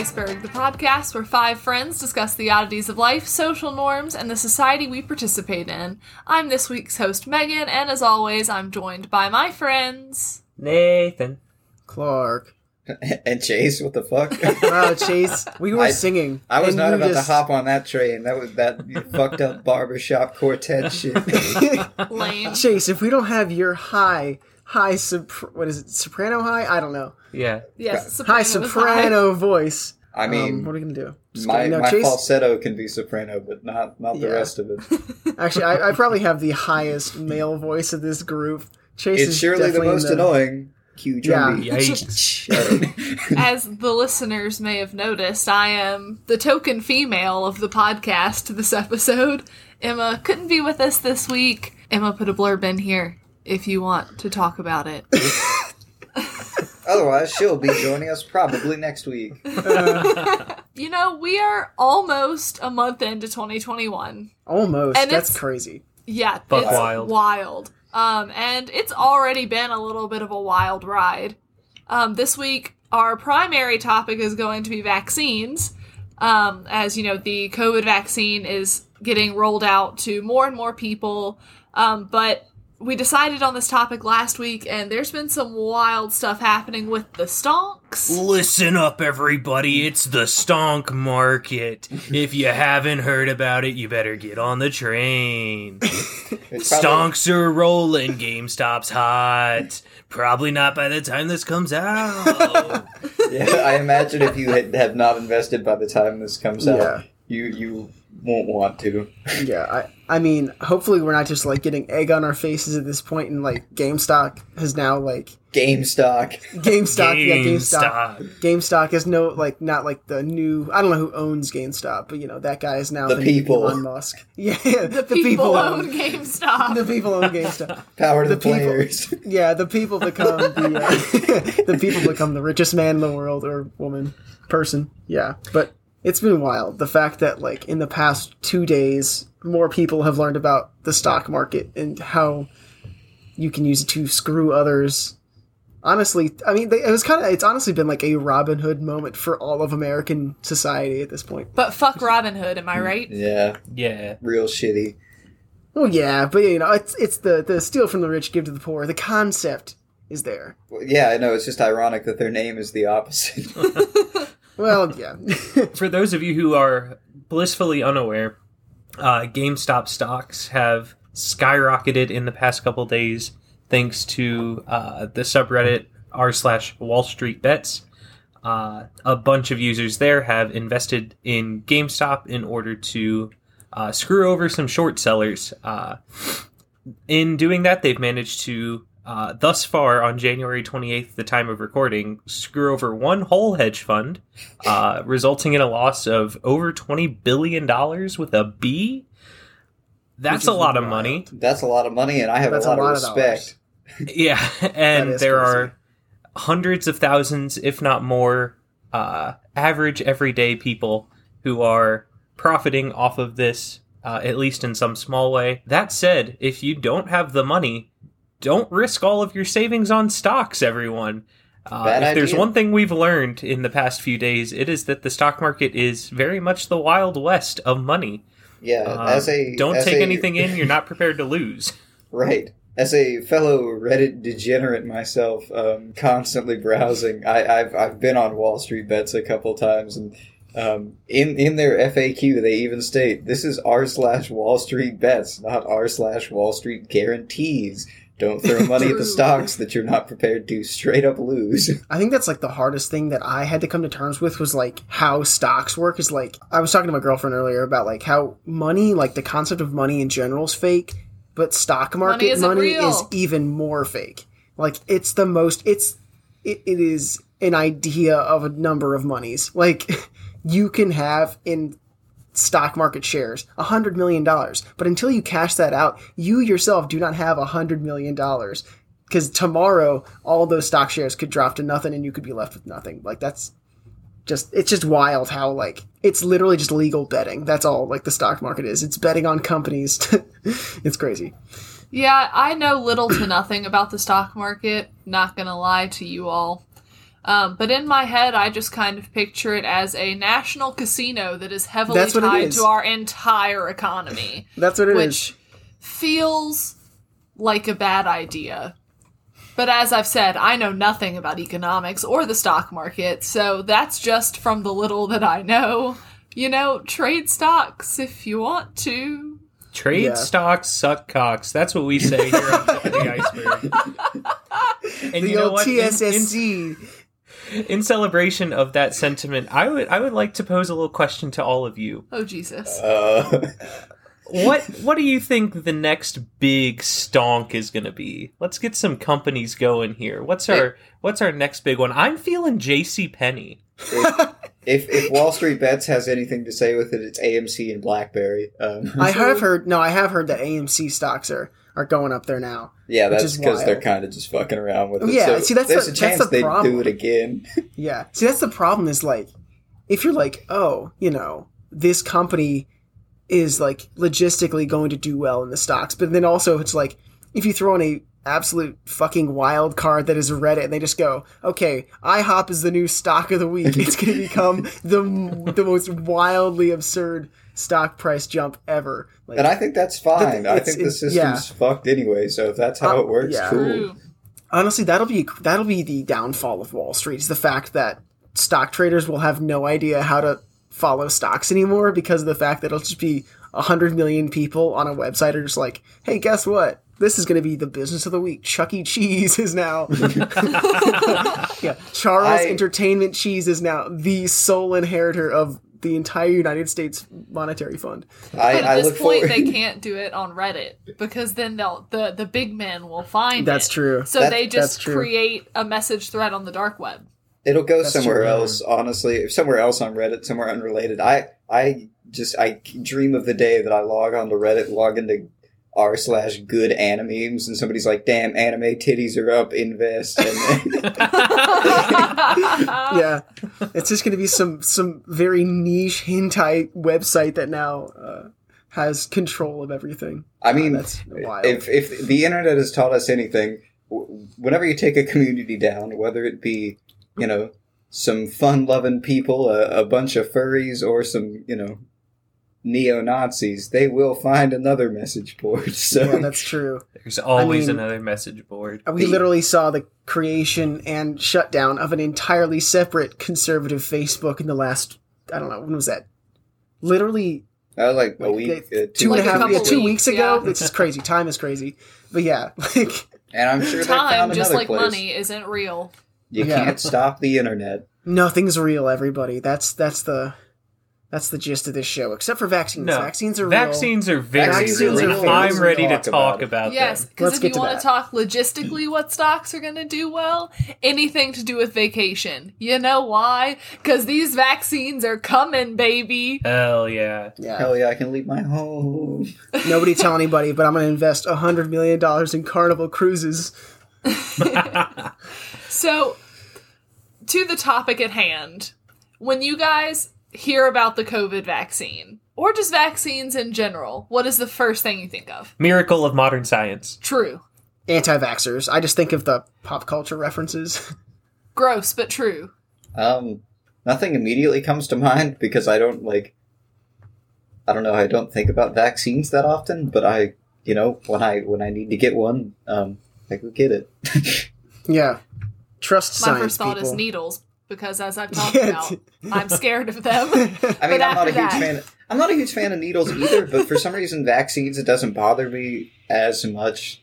Tip of the Iceberg, the podcast where five friends discuss the oddities of life, social norms, and the society we participate in. I'm this week's host, Megan, and as always, I'm joined by my friends. Nathan. Clark. and Chase, what the fuck? Wow, Chase, we were I- singing. I was not about just- to hop on that train. That was that fucked up barbershop quartet shit. Lane. Chase, if we don't have your high, high, sopr- what is it, soprano high? I don't know. Yeah. Yes, soprano High is high. soprano voice. I mean, um, what are we gonna do? Just my, kidding. No, my Chase- falsetto can be soprano, but not not the Yeah. rest of it. Actually, I, I probably have the highest male voice of this group. Chase It's is surely the definitely in most annoying. Cue drum Yeah. As the listeners may have noticed, I am the token female of the podcast this episode. Emma couldn't be with us this week. Emma put a blurb in here if you want to talk about it. Otherwise, she'll be joining us probably next week. You know, we are almost a month into 2021. Almost. And That's it's- crazy. Yeah, But it's wild. wild. Um, and it's already been a little bit of a wild ride. Um, this week, our primary topic is going to be vaccines. Um, as you know, the COVID vaccine is getting rolled out to more and more people. Um, but we decided on this topic last week, and there's been some wild stuff happening with the stonks. Listen up, everybody. It's the stonk market. If you haven't heard about it, you better get on the train. Probably- Stonks are rolling. GameStop's hot. Probably not by the time this comes out. Yeah, I imagine if you had, have not invested by the time this comes out, Yeah. you you won't want to. Yeah, I, I mean, hopefully we're not just like getting egg on our faces at this point, and like GameStop has now like GameStop. GameStop, yeah, GameStop. GameStop. GameStop is no like not like the new. I don't know who owns GameStop, but you know that guy is now The new people. Elon Musk. Yeah, The, people, own GameStop. the people own GameStop. Power to the, The people- players. Yeah, the people become the uh, the people become the richest man in the world or woman person. Yeah, but it's been wild. The fact that like in the past two days, more people have learned about the stock market and how you can use it to screw others. Honestly, I mean, they, it was kind of. It's honestly been like a Robin Hood moment for all of American society at this point. but fuck Robin Hood, am I mm. right? yeah, Yeah. real shitty. Well, yeah, but you know, it's it's the the steal from the rich, give to the poor. The concept is there. Well, Yeah, I know. It's just ironic that their name is the opposite. Well, yeah. For those of you who are blissfully unaware, uh, GameStop stocks have skyrocketed in the past couple days thanks to uh, the subreddit r slash Wall Street Bets. Uh, a bunch of users there have invested in GameStop in order to uh, screw over some short sellers. Uh, in doing that, they've managed to, uh, thus far on January 28th, the time of recording, screw over one whole hedge fund, uh, resulting in a loss of over $20 billion with a B. That's a is lot of wild. money. That's a lot of money, and I have That's a lot, a lot of of respect. Yeah, and there crazy. are hundreds of thousands, if not more, uh, average everyday people who are profiting off of this, uh, at least in some small way. That said, if you don't have the money, don't risk all of your savings on stocks, everyone. Uh, if there's one thing we've learned in the past few days, it is that the stock market is very much the wild west of money. Yeah, Uh, as a don't as take a- anything in you're not prepared to lose. Right. As a fellow Reddit degenerate myself, um, constantly browsing, I, I've I've been on Wall Street bets a couple times, and um, in in their FAQ they even state this is r slash Wall Street bets, not r slash Wall Street guarantees. Don't throw money at the stocks that you're not prepared to straight up lose. I think that's like the hardest thing that I had to come to terms with was like how stocks work is like I was talking to my girlfriend earlier about like how money, like the concept of money in general is fake, but stock market isn't money, is even more fake. Like it's the most it's it, it is an idea of a number of monies. Like you can have in stock market shares a hundred million dollars, but until you cash that out, you yourself do not have a hundred million dollars. Because tomorrow all those stock shares could drop to nothing and you could be left with nothing. Like that's just it's just wild how like it's literally just legal betting. That's all like the stock market is. It's betting on companies. It's crazy. Yeah, I know little to nothing about the stock market, not gonna lie to you all. Um, but in my head, I just kind of picture it as a national casino that is heavily That's tied is. to our entire economy, That's what it is. which feels like a bad idea. But as I've said, I know nothing about economics or the stock market, so that's just from the little that I know. You know, trade stocks if you want to. Trade Yeah. stocks suck cocks. That's what we say here on Tip of the Iceberg. And The you know old what? In- in- TSSC. in celebration of that sentiment, I would I would like to pose a little question to all of you. Oh, Jesus. Uh, What what do you think the next big stonk is going to be? Let's get some companies going here. What's our what's our next big one? I'm feeling JC Penney. if if Wall Street Bets has anything to say with it, it's AMC and BlackBerry. Um, I have heard. No, I have heard that AMC stocks are are going up there now. yeah, that's because they're kind of just fucking around with it. Yeah, so see, that's there's the- a that's chance the they problem. do it again. Yeah. See, that's the problem. Is like, if you're like, oh, you know, this company is like logistically going to do well in the stocks, but then also it's like, if you throw in a absolute fucking wild card that is Reddit, and they just go, okay, IHOP is the new stock of the week. It's going to become the the most wildly absurd stock price jump ever. Like, And I think that's fine. I think the system's yeah. fucked anyway. So if that's how Uh, it works, yeah. cool. Honestly, that'll be that'll be the downfall of Wall Street. Is the fact that stock traders will have no idea how to follow stocks anymore because of the fact that it'll just be a hundred million people on a website are just like, hey, guess what? This is going to be the business of the week. Chuck E. Cheese is now, yeah. Charles I- Entertainment Cheese is now the sole inheritor of the entire United States Monetary Fund. I, But I at look this point, forward. they can't do it on Reddit because then they'll the the big men will find That's it. true. So That- they just create a message thread on the dark web. It'll go That's somewhere true. else. Honestly, somewhere else on Reddit, somewhere unrelated. I I just I dream of the day that I log onto Reddit, log into r slash good animes, and somebody's like, "Damn, anime titties are up, invest." And then, yeah, it's just going to be some some very niche hentai website that now uh, has control of everything. I mean, That's wild. if if the internet has taught us anything, w- whenever you take a community down, whether it be you know some fun loving people, a, a bunch of furries, or some you know neo Nazis, they will find another message board. So yeah, that's true. There's always mean- another message board. We literally saw the creation and shutdown of an entirely separate conservative Facebook in the last I don't know when was that? Literally that was like a Like, week, they- uh, two and Like a a half, couple yeah, two weeks, weeks ago. yeah. It's just crazy. Time is crazy. But yeah, like and I'm sure Time, found just like place. money, isn't real. You Yeah. can't stop the internet. nothing's real. Everybody. That's that's the that's the gist of this show. Except for vaccines. No. Vaccines are real. Vaccines are very Vaccines are real. real. I'm ready to talk talk about it. about Yes, because if get you want that. to talk logistically what stocks are going to do well, anything to do with vacation. You know why? Because these vaccines are coming, baby. Hell yeah. Yeah. Hell yeah, I can leave my home. Nobody tell anybody, but I'm going to invest a hundred million dollars in Carnival cruises. So, to the topic at hand, when you guys hear about the COVID vaccine, or just vaccines in general, what is the first thing you think of? Miracle of modern science. True. Anti-vaxxers. I just think of the pop culture references. Gross, but true. Um, nothing immediately comes to mind because I don't like. I don't know. I don't think about vaccines that often, but I, you know, when I when I need to get one, um, I go get it. yeah. Trust My science first thought is needles, because as I've talked about, I'm scared of them. I mean, I'm not a huge that- fan. I'm not a huge fan of needles either, but for some reason, vaccines it doesn't bother me as much.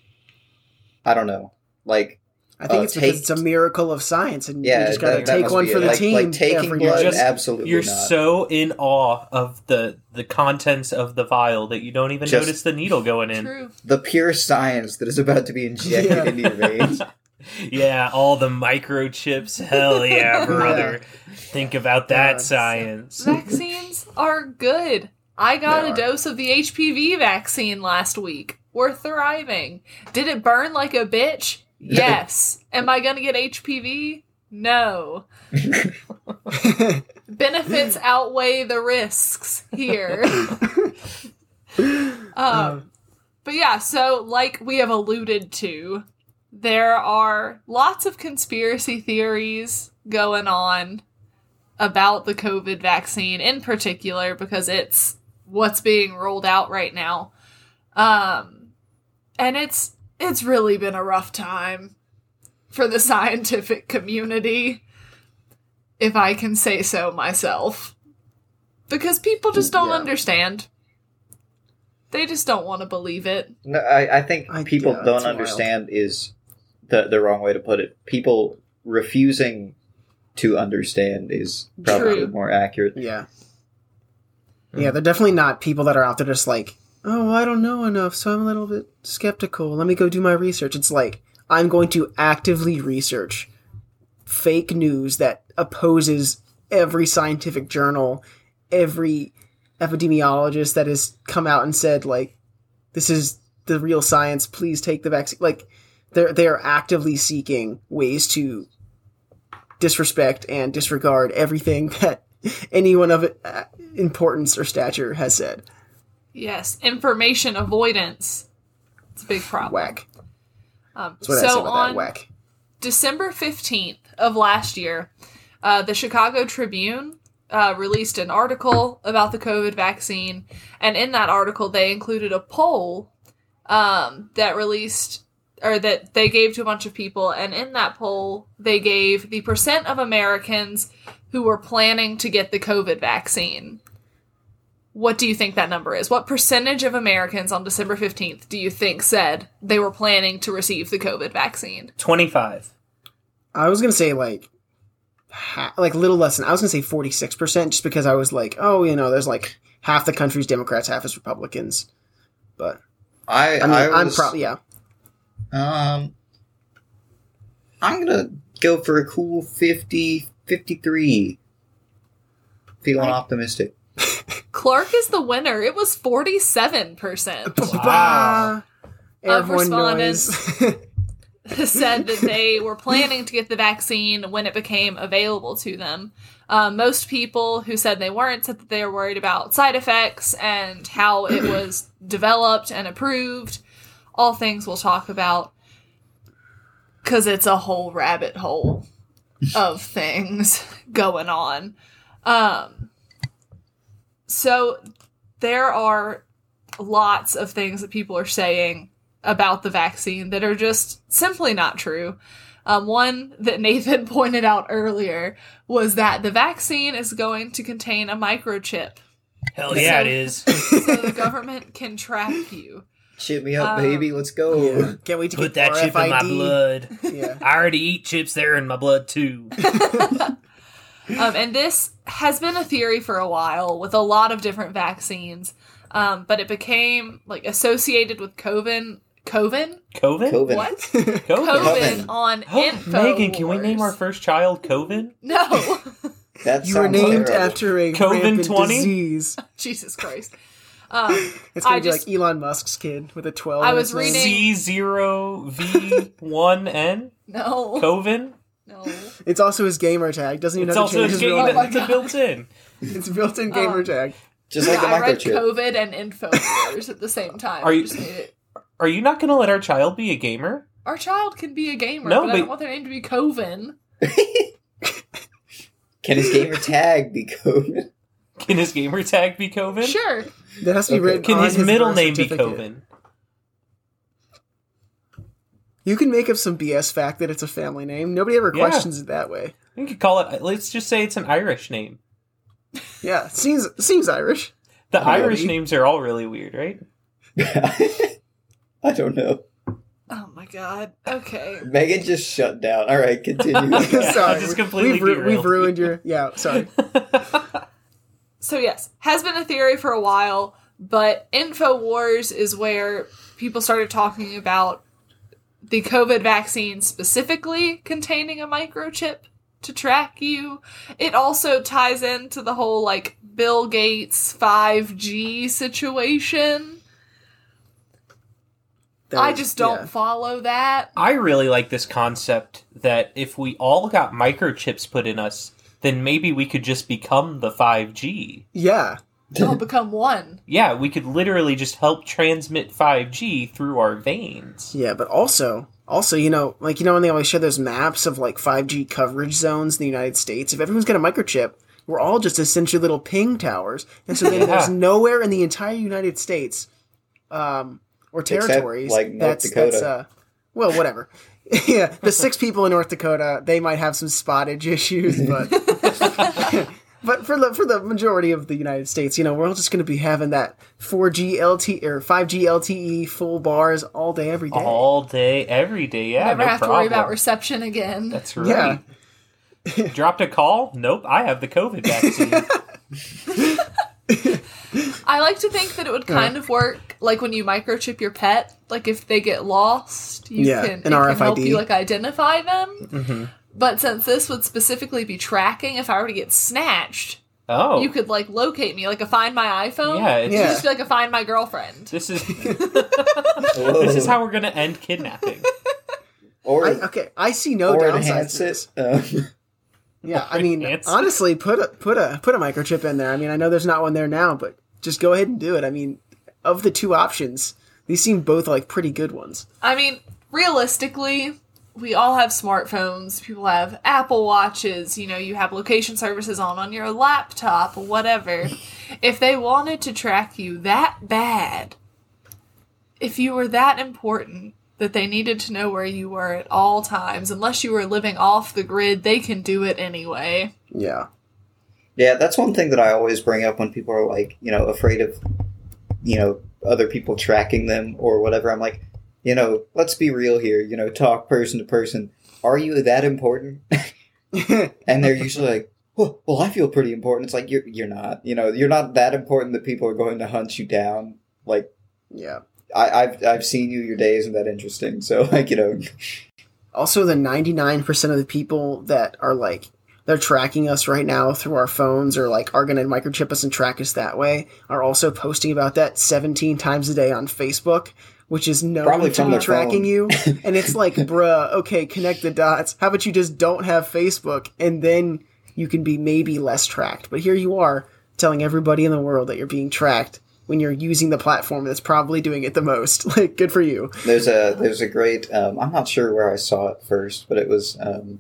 I don't know, like I think Uh, it's because it's a miracle of science, and yeah, you just got to that- that take one for it. the like, team. Like taking every blood, year. Just- absolutely You're not. so in awe of the the contents of the vial that you don't even Just- notice the needle going in. True. the pure science that is about to be injected Yeah. into your veins. Yeah, all the microchips. Hell yeah, brother. Think about that God. science. Vaccines are good. I got They a are. dose of the HPV vaccine last week. We're thriving. Did it burn like a bitch? Yes. Am I gonna get HPV? No. Benefits outweigh the risks here. um, but yeah, so like we have alluded to, there are lots of conspiracy theories going on about the COVID vaccine in particular because it's what's being rolled out right now. Um, and it's it's really been a rough time for the scientific community, if I can say so myself. Because people just don't Yeah. understand. They just don't want to believe it. No, I, I think I- people yeah, don't it's wild. understand is the the wrong way to put it. People refusing to understand is probably True. more accurate. Yeah. Yeah, hmm. they're definitely not people that are out there just like, oh, I don't know enough, so I'm a little bit skeptical. Let me go do my research. It's like, I'm going to actively research fake news that opposes every scientific journal, every epidemiologist that has come out and said, like, this is the real science, please take the vaccine. Like, they're, they're actively seeking ways to disrespect and disregard everything that anyone of uh, importance or stature has said. Yes, information avoidance. It's a big problem. Whack. Um, That's what I so about on. Whack. December 15th of last year, uh, the Chicago Tribune uh, released an article about the COVID vaccine. And in that article, they included a poll um, that released or that they gave to a bunch of people. And in that poll, they gave the percent of Americans who were planning to get the COVID vaccine. What do you think that number is? What percentage of Americans on December 15th do you think said they were planning to receive the COVID vaccine? 25. I was gonna say like, like a little less than. I was gonna say forty six percent, just because I was like, oh, you know, there's like half the country's Democrats, half is Republicans. But I I mean, I am was- probably yeah. Um, I'm gonna go for a cool 50, 53. Feeling optimistic. Clark is the winner. It was 47% Wow. Airborne respondents- said that they were planning to get the vaccine when it became available to them. Um, most people who said they weren't said that they were worried about side effects and how it was developed and approved. All things we'll talk about because it's a whole rabbit hole of things going on. Um, so there are lots of things that people are saying about the vaccine that are just simply not true. Um, one that Nathan pointed out earlier was that the vaccine is going to contain a microchip Hell yeah, So- it is. so the government can track you. Chip me up, Um, baby. Let's go. yeah. Can't wait to Put get that chip in my blood. Yeah. I already eat chips there in my blood too. Um, and this has been a theory for a while with a lot of different vaccines, um, but it became like associated with COVID. Coven? Coven? COVID. What? Coven. COVID on info. Megan, can we name our first child Coven? No. That's You were named terrible. after a COVID rampant 20? disease. Jesus Christ. Um, It's gonna I be just- like Elon Musk's kid with a twelve. I was reading C zero V one N. no. Coven? No. It's also his gamer tag. Doesn't even It's have also to a change his game real Oh my that's a God. built in. It's built-in gamer Um, tag. Just like Yeah, a I read. COVID and InfoWars at the same time. Are you- Just Are you not going to let our child be a gamer? Our child can be a gamer, No, but, I don't want their name to be Coven. Can his gamer tag be COVID? Can his gamer tag be Coven? Sure. That has to be Okay. written. Can on his middle name be. Coven? You can make up some BS fact that it's a family name. Nobody ever Yeah. questions it that way. You could call it. Let's just say it's an Irish name. Yeah, seems seems Irish. The Really? Irish names are all really weird, right? I don't know. Oh my god. Okay. Megan just shut down. All right, continue. Yeah, sorry, just we- completely we've, ru- we've ruined your. Yeah, sorry. So yes, has been a theory for a while, but InfoWars is where people started talking about the COVID vaccine specifically containing a microchip to track you. It also ties into the whole like Bill Gates 5G situation. That I just don't yeah. follow that. I really like this concept that if we all got microchips put in us, then maybe we could just become the 5G. Yeah, I'll become one. Yeah, we could literally just help transmit 5G through our veins. yeah, but also Also, you know, like you know when they always show those maps of like 5G coverage zones in the United States, if everyone's got a microchip, we're all just essentially little ping towers. And so then Yeah. there's nowhere in the entire United States um, or Except, territories like, North that's Dakota. that's uh well, whatever. yeah, the six people in North Dakota, they might have some spottage issues, but but for the for the majority of the United States, you know, we're all just going to be having that 4G LTE or 5G LTE full bars all day every day. All day, every day. Yeah, Never no have to worry about reception again. That's Yeah. right. Dropped a call? Nope, I have the COVID vaccine. I like to think that it would kind of work like when you microchip your pet. Like if they get lost, you Yeah, can, an it can help RFID. you like identify them. Mm-hmm. But since this would specifically be tracking, if I were to get snatched, oh, you could like locate me, like a Find My iPhone. yeah, it's You Yeah. just be like a Find My Girlfriend. This is this is how we're gonna end kidnapping. or I, okay, I see no or downsides. enhance to this. it. Um, Yeah, I mean, Enhance it. honestly, put a put a put a microchip in there. I mean, I know there's not one there now, but just go ahead and do it. I mean, of the two options, these seem both like pretty good ones. I mean, realistically, we all have smartphones. People have Apple Watches. You know, you have location services on on your laptop, whatever. if they wanted to track you that bad, if you were that important that they needed to know where you were at all times, unless you were living off the grid, they can do it anyway. Yeah, Yeah, that's one thing that I always bring up when people are like, you know, afraid of, you know, other people tracking them or whatever. I'm like, you know, let's be real here. You know, talk person to person. Are you that important? and they're usually like, well, well, I feel pretty important. It's like you're you're not. You know, you're not that important that people are going to hunt you down. Like yeah. I, I've I've seen you. Your day isn't that interesting. So like you know, Also, the 99% of the people that are like, they're tracking us right now through our phones or like are going to microchip us and track us that way are also posting about that 17 times a day on Facebook, which is known Probably to from be tracking phone. you. And it's like, bruh, okay, connect the dots. How about you just don't have Facebook and then you can be maybe less tracked. But here you are telling everybody in the world that you're being tracked when you're using the platform that's probably doing it the most. Like, good for you. There's a there's a great um, I'm not sure where I saw it first, but it was um,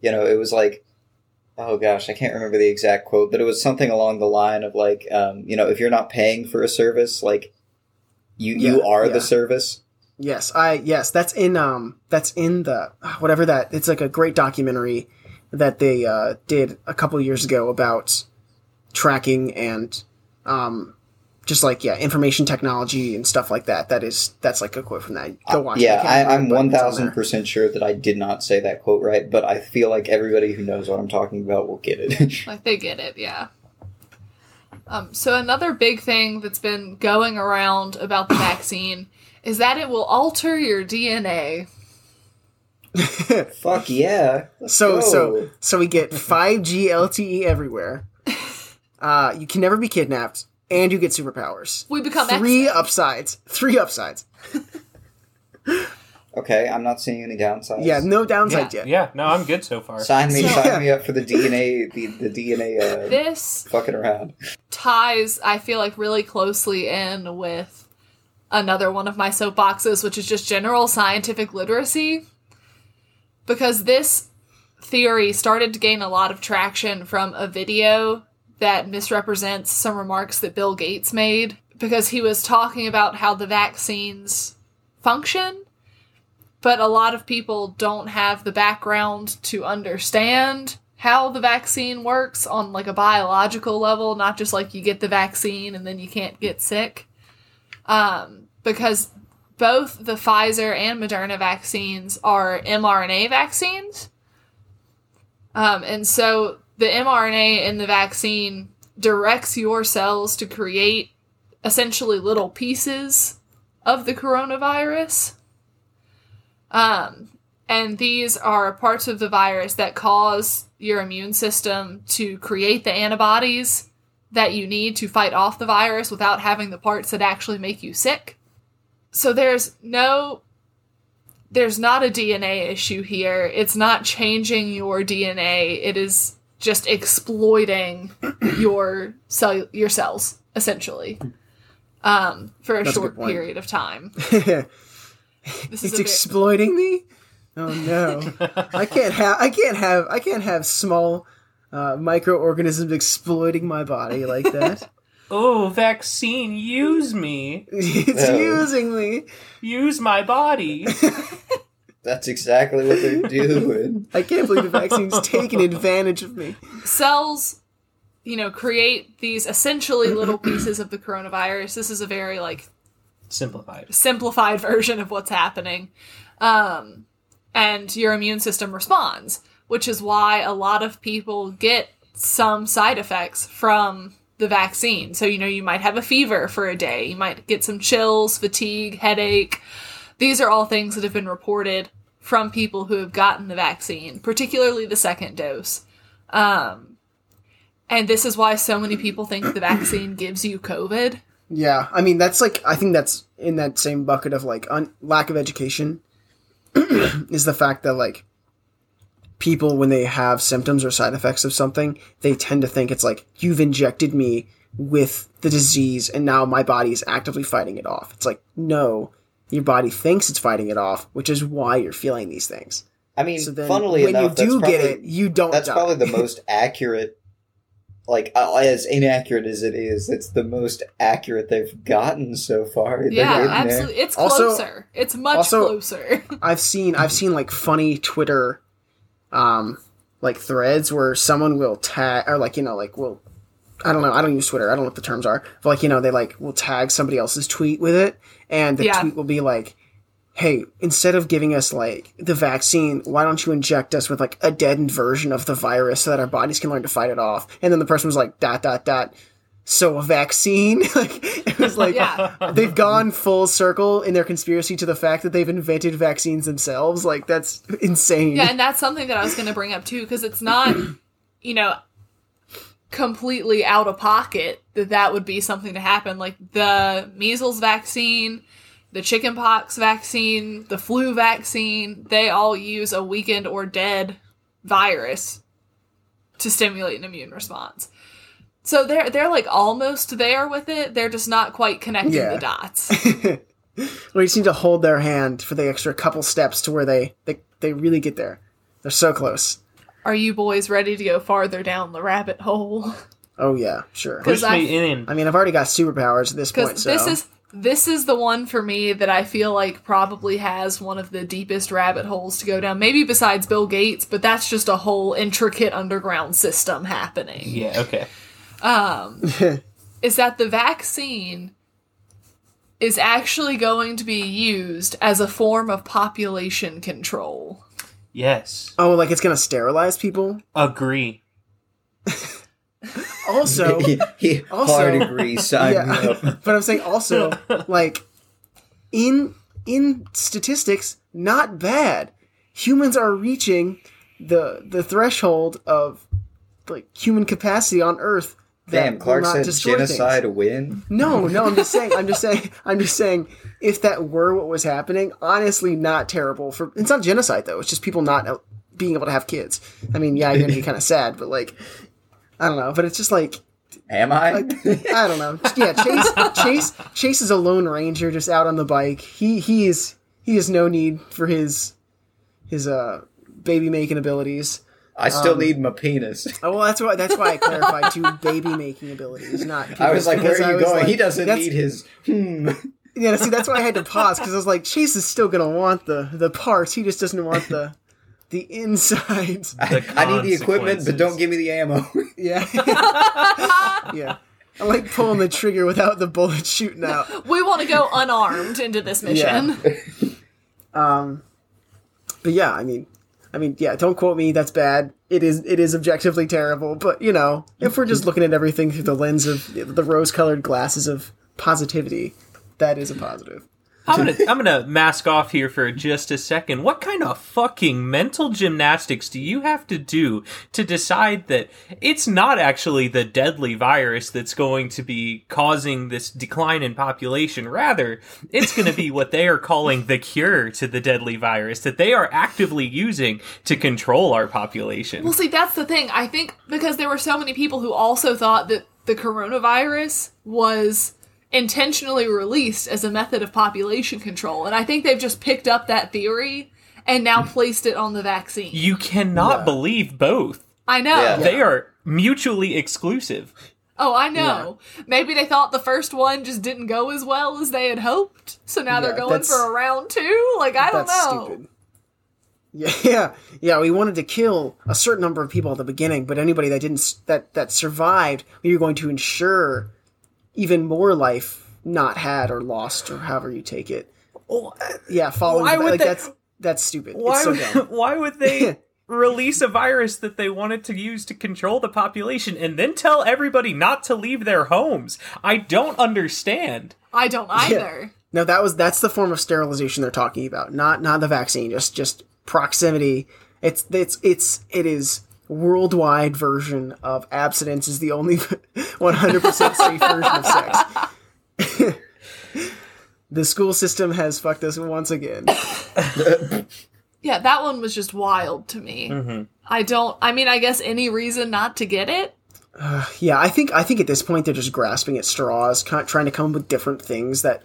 you know it was like oh gosh I can't remember the exact quote, but it was something along the line of like um, you know if you're not paying for a service like you you are yeah. the service. Yes, I yes, that's in um that's in the whatever that it's like a great documentary that they uh did a couple years ago about tracking and um just like yeah, information technology and stuff like that. That is that's like a quote from that. Go watch. it. yeah, can't I, remember, I'm but one it's on thousand there. percent sure that I did not say that quote right, but I feel like everybody who knows what I'm talking about will get it. Like they get it, yeah. Um, so another big thing that's been going around about the vaccine is that it will alter your DNA. Fuck yeah! Let's So go. so so we get 5G LTE everywhere. Uh, you can never be kidnapped, and you get superpowers. We become Three X-Men. upsides. Three upsides. okay, I'm not seeing any downsides. Yeah, no Yeah, downside yet. yeah, no, I'm good so far. Sign me, So- sign me up for the DNA, the, the DNA uh, This fucking around. ties, I feel like, really closely in with another one of my soapboxes, which is just general scientific literacy. Because this theory started to gain a lot of traction from a video that misrepresents some remarks that Bill Gates made because he was talking about how the vaccines function, but a lot of people don't have the background to understand how the vaccine works on like a biological level, not just like you get the vaccine and then you can't get sick. Um, because both the Pfizer and Moderna vaccines are mRNA vaccines. Um, and so the mRNA in the vaccine directs your cells to create essentially little pieces of the coronavirus. Um, and these are parts of the virus that cause your immune system to create the antibodies that you need to fight off the virus without having the parts that actually make you sick. So there's no there's not a DNA issue here. It's not changing your DNA. It is just exploiting your cell your cells essentially um, for a That's short point. period of time. This is It's bit, exploiting me. Oh no! I can't have. I can't have. I can't have small uh, microorganisms exploiting my body like that. oh, vaccine, use me. it's No. using me. Use my body. That's exactly what they're doing. I can't believe the vaccine's taking advantage of me. cells, you know, create these essentially little pieces of the coronavirus. This is a very like Simplified. simplified version of what's happening. Um, and your immune system responds, which is why a lot of people get some side effects from the vaccine. So, you know, you might have a fever for a day, you might get some chills, fatigue, headache. These are all things that have been reported from people who have gotten the vaccine, particularly the second dose. Um, and this is why so many people think the vaccine gives you COVID. Yeah, I mean that's like I think that's in that same bucket of like un- lack of education is the fact that like people when they have symptoms or side effects of something, they tend to think it's like you've injected me with the disease and now my body is actively fighting it off. It's like no, your body thinks it's fighting it off, which is why you're feeling these things. I mean, So then funnily when enough, you do that's get it, you don't that's die. probably the most accurate. Like uh, as inaccurate as it is, it's the most accurate they've gotten so far. They're Yeah, getting there. absolutely. It's Also- closer. it's much also- closer. I've seen I've seen like funny Twitter um like threads where someone will tag or like you know like will I don't know I don't use Twitter I don't know what the terms are but like you know they like will tag somebody else's tweet with it and the Yeah. tweet will be like hey instead of giving us like the vaccine why don't you inject us with like a deadened version of the virus so that our bodies can learn to fight it off and then the person was like dot dot dot so a vaccine like it was like Yeah. they've gone full circle in their conspiracy to the fact that they've invented vaccines themselves. Like that's insane. Yeah, and that's something that I was going to bring up too, because it's not, you know, completely out of pocket that that would be something to happen. Like the measles vaccine, the chickenpox vaccine, the flu vaccine, they all use a weakened or dead virus to stimulate an immune response. So they're they're like almost there with it. They're just not quite connecting Yeah. the dots. we just need to hold their hand for the extra couple steps to where they they, they really get there. They're so close. Are you boys ready to go farther down the rabbit hole? Oh yeah, sure. Because Push I me in. I mean, I've already got superpowers at this point. So this is this is the one for me that I feel like probably has one of the deepest rabbit holes to go down. Maybe besides Bill Gates, but that's just a whole intricate underground system happening. Yeah, okay. Um, is that the vaccine is actually going to be used as a form of population control. Yes. oh, like it's gonna sterilize people. Agree. Also, he, he Also- hard agree. Sign yeah, but I'm saying also like in in statistics, not bad. Humans are reaching the the threshold of like human capacity on Earth. that Damn, Clark not said things. genocide a win. No, no, I'm just saying. I'm just saying. I'm just saying. If that were what was happening, honestly, not terrible. For it's not genocide though. It's just people not uh, being able to have kids. I mean, yeah, you're gonna be kind of sad, but like, I don't know. But it's just like Am I? I don't know. Yeah, Chase. Chase. Chase is a lone ranger, just out on the bike. He he is he has no need for his his uh baby making abilities. I still um, need my penis. Oh well, that's why that's why I clarified to baby making abilities, not. I was like, where are you going? like, he doesn't need his. Hmm. Yeah, see, that's why I had to pause because I was like, Chase is still gonna want the the parts. He just doesn't want the the insides. The I need the equipment, but don't give me the ammo. Yeah, yeah. I like pulling the trigger without the bullet shooting out. We want to go unarmed into this mission. Um, but yeah, I mean, I mean, yeah. Don't quote me. That's bad. It is. It is objectively terrible. But you know, if we're just looking at everything through the lens of the rose-colored glasses of positivity, that is a positive. I'm gonna I'm gonna mask off here for just a second. What kind of fucking mental gymnastics do you have to do to decide that it's not actually the deadly virus that's going to be causing this decline in population? Rather, it's gonna be what they are calling the cure to the deadly virus that they are actively using to control our population. Well, see, that's the thing. I think because there were so many people who also thought that the coronavirus was intentionally released as a method of population control. And I think they've just picked up that theory and now placed it on the vaccine. You cannot Yeah. believe both. I know. Yeah. They are mutually exclusive. Oh, I know. Maybe they thought the first one just didn't go as well as they had hoped. So now they're going for a round two? Like, I don't know. stupid. Yeah, yeah, yeah. We wanted to kill a certain number of people at the beginning, but anybody that didn't that that survived, we were going to ensure even more life not had or lost or however you take it. Yeah, following Why the- would like they- that's that's stupid. Why? It's so would, dumb. why would they release a virus that they wanted to use to control the population and then tell everybody not to leave their homes? I don't understand. I don't either. No, that was that's the form of sterilization they're talking about, not not the vaccine. Just just proximity. It's it's it's it is worldwide version of abstinence is the only 100% safe version of sex. the school system has fucked us once again. Yeah, that one was just wild to me. Mm-hmm. I don't, I mean, I guess any reason not to get it? Yeah, I think I think at this point they're just grasping at straws, kind of trying to come up with different things that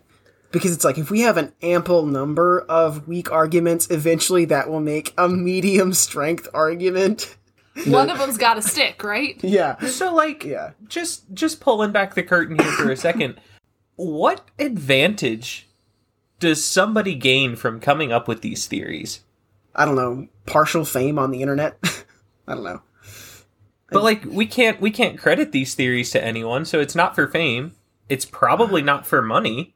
because it's like if we have an ample number of weak arguments, eventually that will make a medium strength argument. One of them's got a stick, right? Yeah. So, like, Yeah. just just pulling back the curtain here for a second. What advantage does somebody gain from coming up with these theories? I don't know, partial fame on the internet. I don't know. But like, we can't we can't credit these theories to anyone, so it's not for fame. It's probably not for money.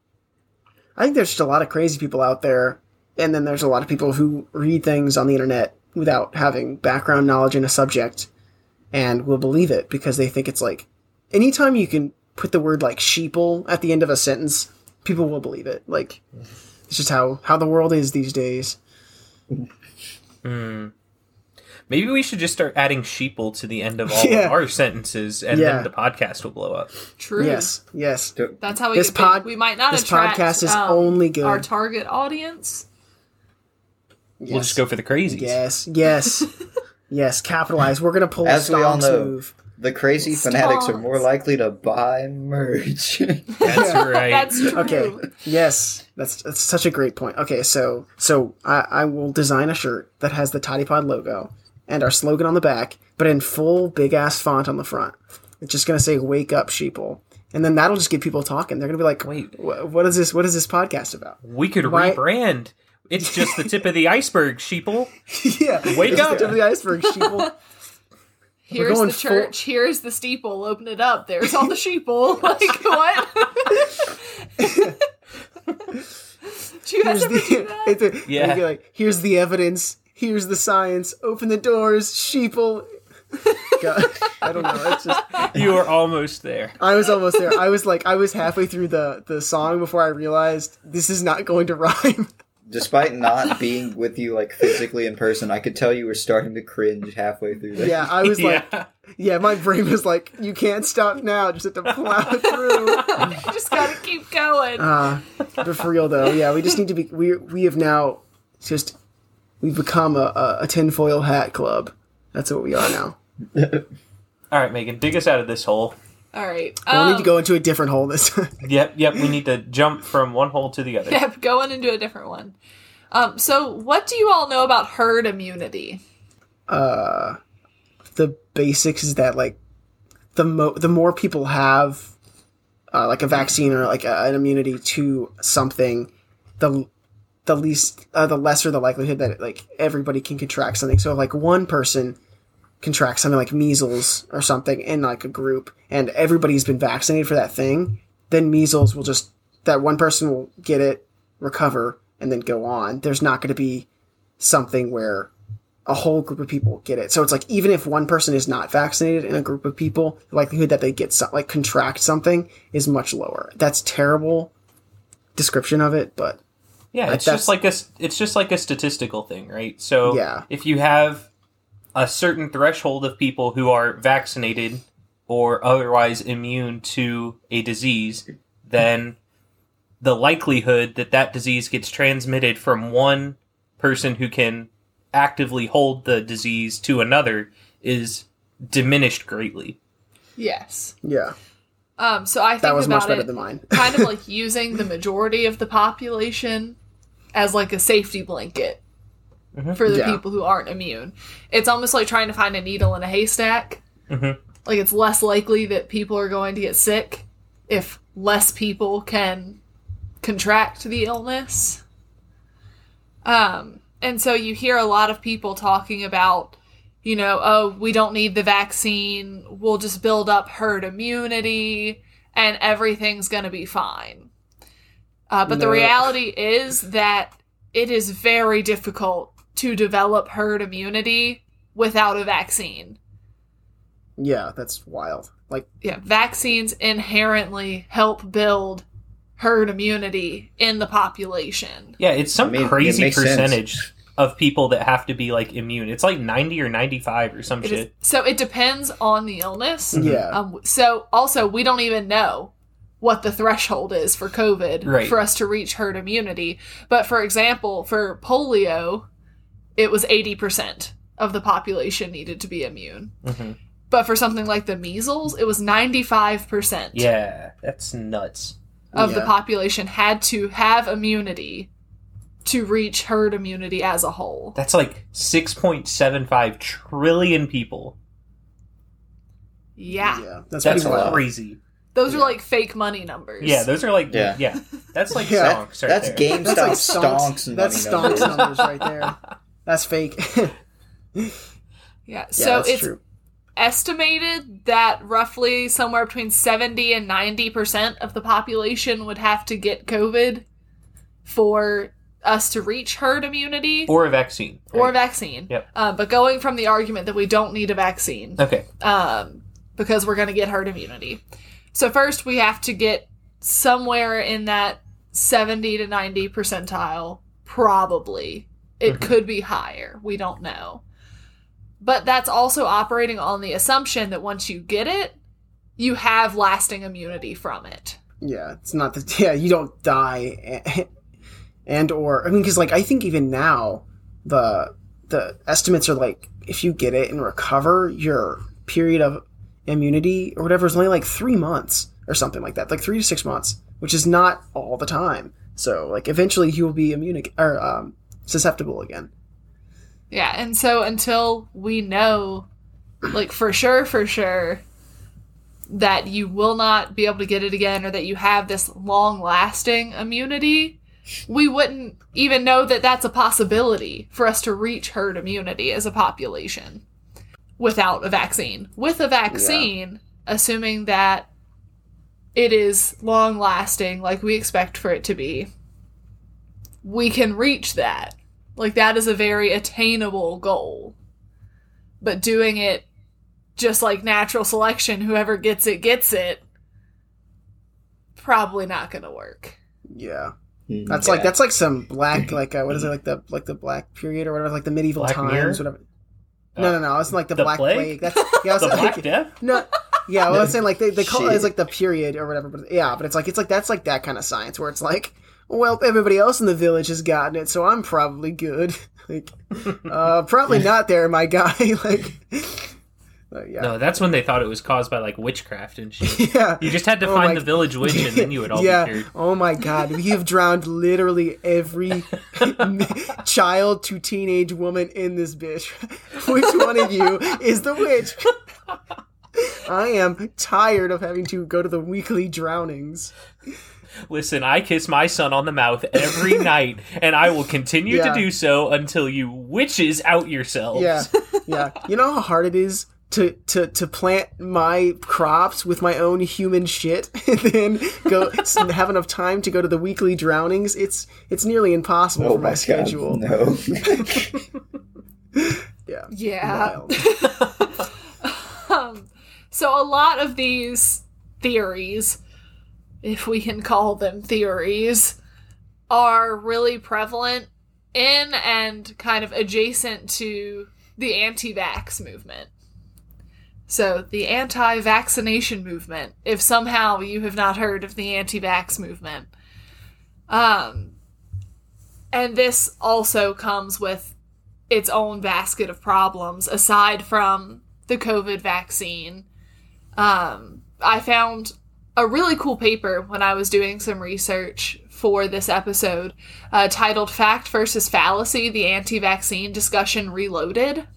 I think there's just a lot of crazy people out there, and then there's a lot of people who read things on the internet without having background knowledge in a subject and will believe it because they think it's like anytime you can put the word like sheeple at the end of a sentence, people will believe it. Like it's just how how the world is these days. Maybe we should just start adding sheeple to the end of all Yeah. of our sentences, and Yeah. then the podcast will blow up. True. Yes, yes. That's how we This get big. pod- We might not this attract podcast is um, only good. our target audience. Yes. We'll just go for the crazies. Yes, yes, yes. Capitalize. We're gonna pull As a we all Stonks know. move. The crazy fanatics are more likely to buy merch. That's right. That's true. Okay. Yes, that's that's such a great point. Okay, so so I, I will design a shirt that has the TOTI Pod logo and our slogan on the back, but in full big ass font on the front. It's just gonna say "Wake up, sheeple," and then that'll just get people talking. They're gonna be like, Wait. What is this? What is this podcast about?" We could Why- rebrand. It's just the tip of the iceberg, sheeple. yeah, Wake Just up. the tip of the iceberg, sheeple. Here's going the full- church. Here's the steeple. Open it up. There's all the sheeple. like what? do you guys Here's ever do that? it's a, Yeah. like, here's the evidence. Here's the science. Open the doors, sheeple. God, I don't know. It's just You are almost there. I was almost there. I was like, I was halfway through the the song before I realized this is not going to rhyme. Despite not being with you like physically in person, I could tell you were starting to cringe halfway through that. Yeah, I was like, yeah. yeah, my brain was like, you can't stop now. Just have to plow through. You just gotta keep going. Uh, but for real though, yeah, we just need to be. We we have now just we've become a, a, a tinfoil hat club. That's what we are now. All right, Megan, dig us out of this hole. All right. We'll Um, need to go into a different hole this time. Yep, yep. We need to jump from one hole to the other. Yep, going into a different one. Um, so what do you all know about herd immunity? uh, the basics is that like the mo the more people have uh, like a vaccine or like a, an immunity to something, the the least uh, the lesser the likelihood that like everybody can contract something. So if like one person contracts something like measles or something in like a group, and everybody's been vaccinated for that thing, then measles will just that one person will get it, recover, and then go on. There's not going to be something where a whole group of people get it. So it's like even if one person is not vaccinated in a group of people, the likelihood that they get some, like contract something is much lower. That's terrible description of it, but Yeah, it's just like a it's just like a statistical thing, right? So Yeah. if you have a certain threshold of people who are vaccinated or otherwise immune to a disease, then the likelihood that that disease gets transmitted from one person who can actively hold the disease to another is diminished greatly. Yes. yeah. Um, so I think That was about much better it than mine. kind of like using the majority of the population as like a safety blanket Mhm. for the Yeah. people who aren't immune. It's almost like trying to find a needle in a haystack. Mhm. Like it's less likely that people are going to get sick if less people can contract the illness. Um, and so you hear a lot of people talking about, you know, oh, we don't need the vaccine. We'll just build up herd immunity and everything's going to be fine. Uh, but the reality is that it is very difficult to develop herd immunity without a vaccine. Yeah, that's wild. Like, Yeah, vaccines inherently help build herd immunity in the population. Yeah, it's some I mean, it crazy sense. percentage of people that have to be like immune. It's like 90 or 95 or some It is, shit. so it depends on the illness. yeah, Um, so also, we don't even know what the threshold is for COVID Right. for us to reach herd immunity. But for example, for polio, it was 80% of the population needed to be immune. Mhm. But for something like the measles, it was 95% Yeah, that's nuts. of the population had to have immunity to reach herd immunity as a whole. That's like 6.75 trillion people. Yeah. yeah, that's, That's pretty wild. crazy. Those are like fake money numbers. Yeah, those are like yeah. Yeah. That's like Yeah. stonks right That's there. GameStop That's like stonks, stonks. and That's money stonks numbers. numbers right there. That's fake. Yeah. yeah, So that's it's true. estimated that roughly somewhere between 70 and 90% of the population would have to get COVID for us to reach herd immunity or a vaccine. or a vaccine. Yep. Uh, but going from the argument that we don't need a vaccine Okay. um, because we're going to get herd immunity. So, first, we have to get somewhere in that 70 to 90 percentile, probably. It Mhm. could be higher. We don't know. But that's also operating on the assumption that once you get it, you have lasting immunity from it. Yeah, it's not that. Yeah, you don't die, and, and or I mean, because like I think even now the the estimates are like if you get it and recover, your period of immunity or whatever is only like three months or something like that, like three to six months, which is not all the time. So like eventually you will be immune or um, susceptible again. Yeah, and so until we know, like for sure, for sure, that you will not be able to get it again or that you have this long lasting immunity, we wouldn't even know that that's a possibility for us to reach herd immunity as a population without a vaccine. With a vaccine, assuming that it is long lasting, like we expect for it to be, we can reach that. Like that is a very attainable goal. But doing it just like natural selection, whoever gets it gets it, probably not going to work. Yeah, Hmm, that's yeah. like that's like some black like uh, what is it like the like the black period or whatever like the medieval Black times Mirror? whatever. No, no, no. It's like the, The Black plague? Plague. That's yeah. It's The like, Black Death? No, yeah. Well, I was saying like they, they call it Shit. as like the period or whatever. But yeah, but it's like it's like that's like that kind of science where it's like, well, everybody else in the village has gotten it, so I'm probably good. like, uh, probably not there, my guy. like, uh, yeah, No, that's when they thought it was caused by like witchcraft and shit. yeah. You just had to Oh find my- the village witch and then you would all yeah. be cured. Oh my god, we have drowned literally every child to teenage woman in this bitch. Which one of you is the witch? I am tired of having to go to the weekly drownings. Listen, I kiss my son on the mouth every night, and I will continue Yeah. to do so until you witches out yourselves. Yeah, yeah. You know how hard it is to to to plant my crops with my own human shit, and then go have enough time to go to the weekly drownings. It's it's nearly impossible Oh for my my god, schedule. no. Yeah, Yeah. Um, so a lot of these theories, if we can call them theories, are really prevalent in and kind of adjacent to the anti-vax movement. So the anti-vaccination movement, if somehow you have not heard of the anti-vax movement. Um and this also comes with its own basket of problems aside from the COVID vaccine. Um, I found a really cool paper when I was doing some research for this episode uh, titled Fact versus Fallacy The Anti Vaccine Discussion Reloaded.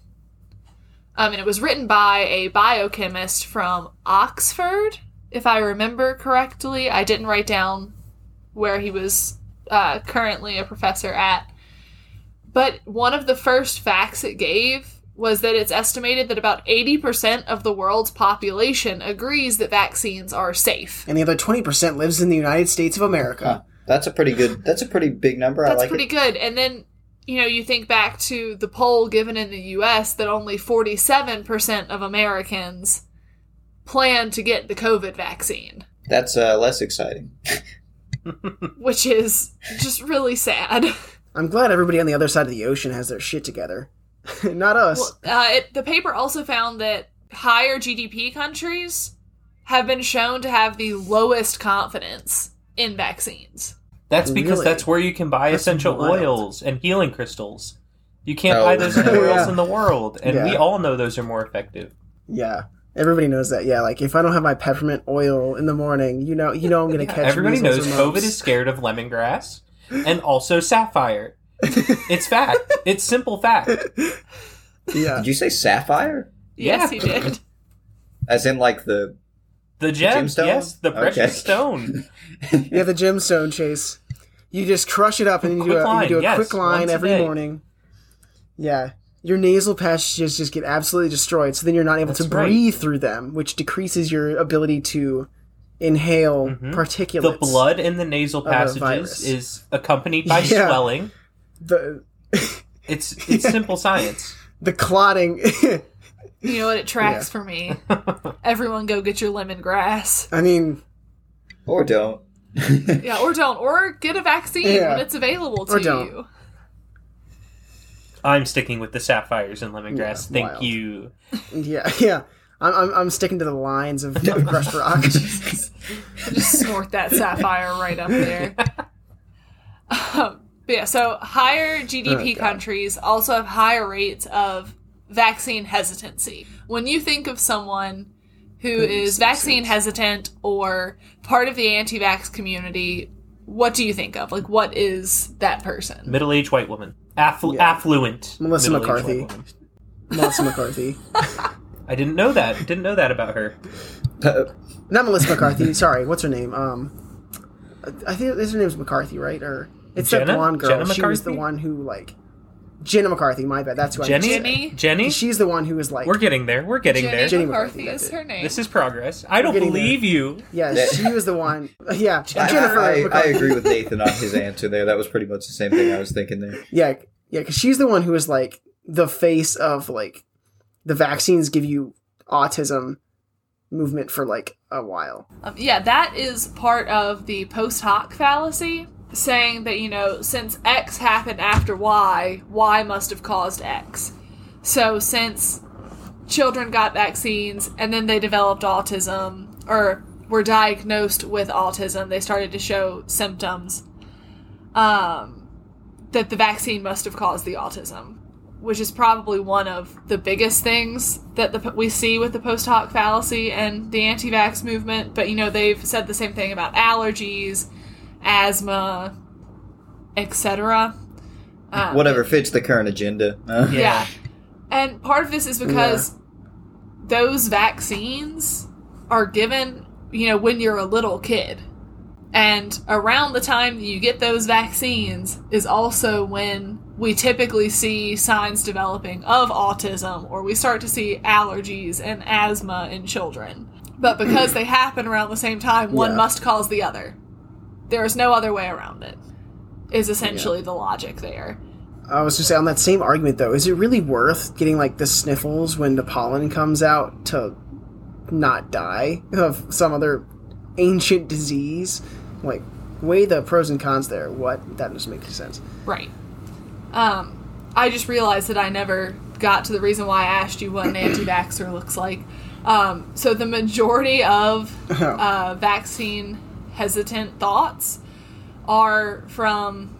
Um, and it was written by a biochemist from Oxford, if I remember correctly. I didn't write down where he was uh, currently a professor at. But one of the first facts it gave was that it's estimated that about 80% of the world's population agrees that vaccines are safe. And the other 20% lives in the United States of America. Huh. That's a pretty good. That's a pretty big number. I That's like pretty it. good. And then, you know, you think back to the poll given in the US that only 47% of Americans plan to get the COVID vaccine, That's uh, less exciting. which is just really sad. I'm glad everybody on the other side of the ocean has their shit together. Not us. Well, uh, it, the paper also found that higher GDP countries have been shown to have the lowest confidence in vaccines. That's because Really? that's where you can buy That's essential wild. oils and healing crystals. You can't Oh. buy those anywhere Yeah. else in the world, and we all know those are more effective. yeah. Everybody knows that. Yeah, like if I don't have my peppermint oil in the morning, you know, you know I'm gonna catch. Everybody measles knows or COVID is scared of lemongrass and also sapphire. it's fact. It's simple fact. Yeah, Did you say sapphire? Yes, Yeah. he did. As in like the The gem, gemstone? yes, the precious Okay. stone. Yeah, the gemstone chase. You just crush it up and you do Quick a, line, you do a yes, quick line once a every day. morning. Yeah, your nasal passages just get absolutely destroyed, so then you're not able to right. breathe through them, which decreases your ability to inhale particulates. Mm-hmm. The blood in the nasal passages virus. is accompanied by Yeah. swelling. The It's it's simple science. the clotting. You know what? It tracks for me. Everyone go get your lemongrass. I mean, or don't. Yeah, or don't. Or get a vaccine Yeah. when it's available to Or don't. you. I'm sticking with the sapphires and lemongrass. Yeah, Thank wild. you. yeah, yeah. I'm, I'm, I'm sticking to the lines of, of crushed rock. Just snort that sapphire right up there. Um, but yeah, so higher GDP Oh, countries also have higher rates of vaccine hesitancy. When you think of someone who is vaccine hesitant or part of the anti vax community, what do you think of? Like, what is that person? Middle-aged white woman, Afflu- Yeah. affluent. Melissa McCarthy. Melissa McCarthy. I didn't know that. Didn't know that about her. Not Melissa McCarthy. Sorry, what's her name? Um, I think her name's McCarthy, right? Or it's that Jenna? blonde girl. Jenna she was the one who like Jenna McCarthy. My bad. That's who I Jenny. meant to Jenny? Jenny. She's the one who was like. We're getting there. We're getting Jenny, there. Jenny McCarthy McCarthy, is that's her name. This is progress. I don't getting believe you. yeah, she was the one. Yeah, I, Jennifer. I, I McCarthy. agree with Nathan on his answer there. That was pretty much the same thing I was thinking there. Yeah, yeah, because she's the one who was like the face of like the vaccines give you autism movement for like a while. Um, yeah, that is part of the post hoc fallacy, saying that, you know, since X happened after Y, Y must have caused X. So since children got vaccines and then they developed autism or were diagnosed with autism, they started to show symptoms, um, that the vaccine must have caused the autism. Which is probably one of the biggest things that the, we see with the post hoc fallacy and the anti vax movement. But, you know, they've said the same thing about allergies, asthma, etc. Um, Whatever fits the current agenda. Uh, Yeah. yeah. And part of this is because those vaccines are given, you know, when you're a little kid. And around the time that you get those vaccines is also when we typically see signs developing of autism or we start to see allergies and asthma in children. But because they happen around the same time, one Yeah. must cause the other. There is no other way around it, is essentially the logic there. I was just saying on that same argument though, is it really worth getting like the sniffles when the pollen comes out to not die of some other ancient disease? Like, weigh the pros and cons there. What? That doesn't make sense. Right. Um, I just realized that I never got to the reason why I asked you what an anti-vaxxer looks like. Um, so the majority of uh, vaccine hesitant thoughts are from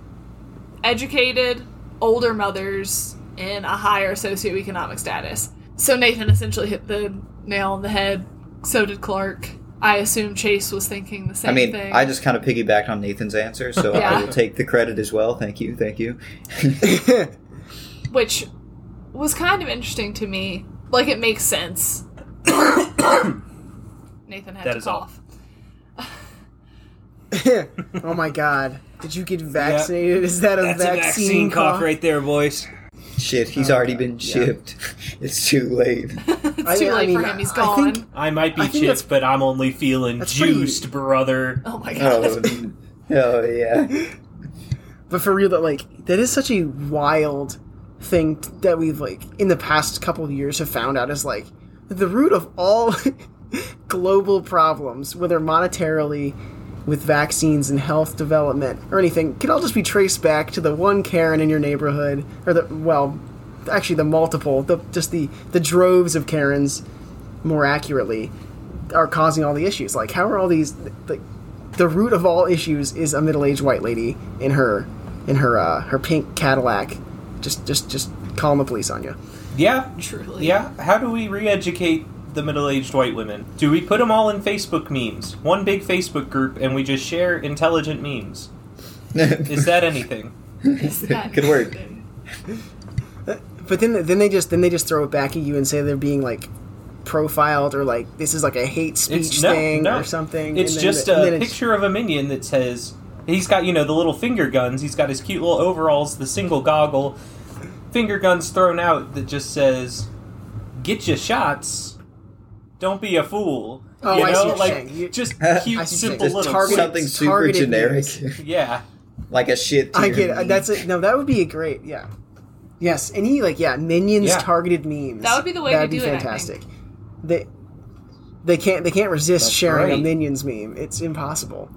educated older mothers in a higher socioeconomic status. So Nathan essentially hit the nail on the head. So did Clark. I assume Chase was thinking the same I mean, thing. I just kind of piggybacked on Nathan's answer, so Yeah. I will take the credit as well. Thank you, thank you. which was kind of interesting to me. Like it makes sense. Nathan had That to is all. cough. oh my god. Did you get vaccinated? Is that a That's vaccine, a vaccine cough cough? right there, boys. Shit, he's Oh, already God, been yeah. chipped. It's too late. it's I- too I late mean, for him. He's I gone. think- I might be I chipped, but I'm only feeling That's pretty- juiced, brother. oh my oh, god. Oh, oh yeah. But for real, that like that is such a wild thing that we've like in the past couple of years have found out is like the root of all global problems, whether monetarily, with vaccines and health development or anything, can all just be traced back to the one Karen in your neighborhood, or the well, actually the multiple, the just the the droves of Karens, more accurately, are causing all the issues. Like, how are all these like the root of all issues is a middle-aged white lady in her in her uh, her pink Cadillac, just just just calling the police on you. Yeah, Truly. yeah. How do we re-educate the middle-aged white women? Do we put them all in Facebook memes, one big Facebook group, and we just share intelligent memes? Is that anything? Is Good work. Uh, but then then they just then they just throw it back at you and say they're being like profiled or like this is like a hate speech no, thing no. or something. It's just the- a it's- picture of a minion that says he's got you know the little finger guns. He's got his cute little overalls, the single goggle, finger guns thrown out that just says, "Get your shots. Don't be a fool." Oh, you I see know, like saying. You- just I cute, see simple you're little Targeted- Something super targeted generic, memes. Yeah, like a shit. I get it. That's it. No, that would be a great yeah. Yes, any like yeah minions Yeah. targeted memes. That would be the way That'd to be do it, I fantastic. They they can't they can't resist That's sharing a minions meme. It's impossible.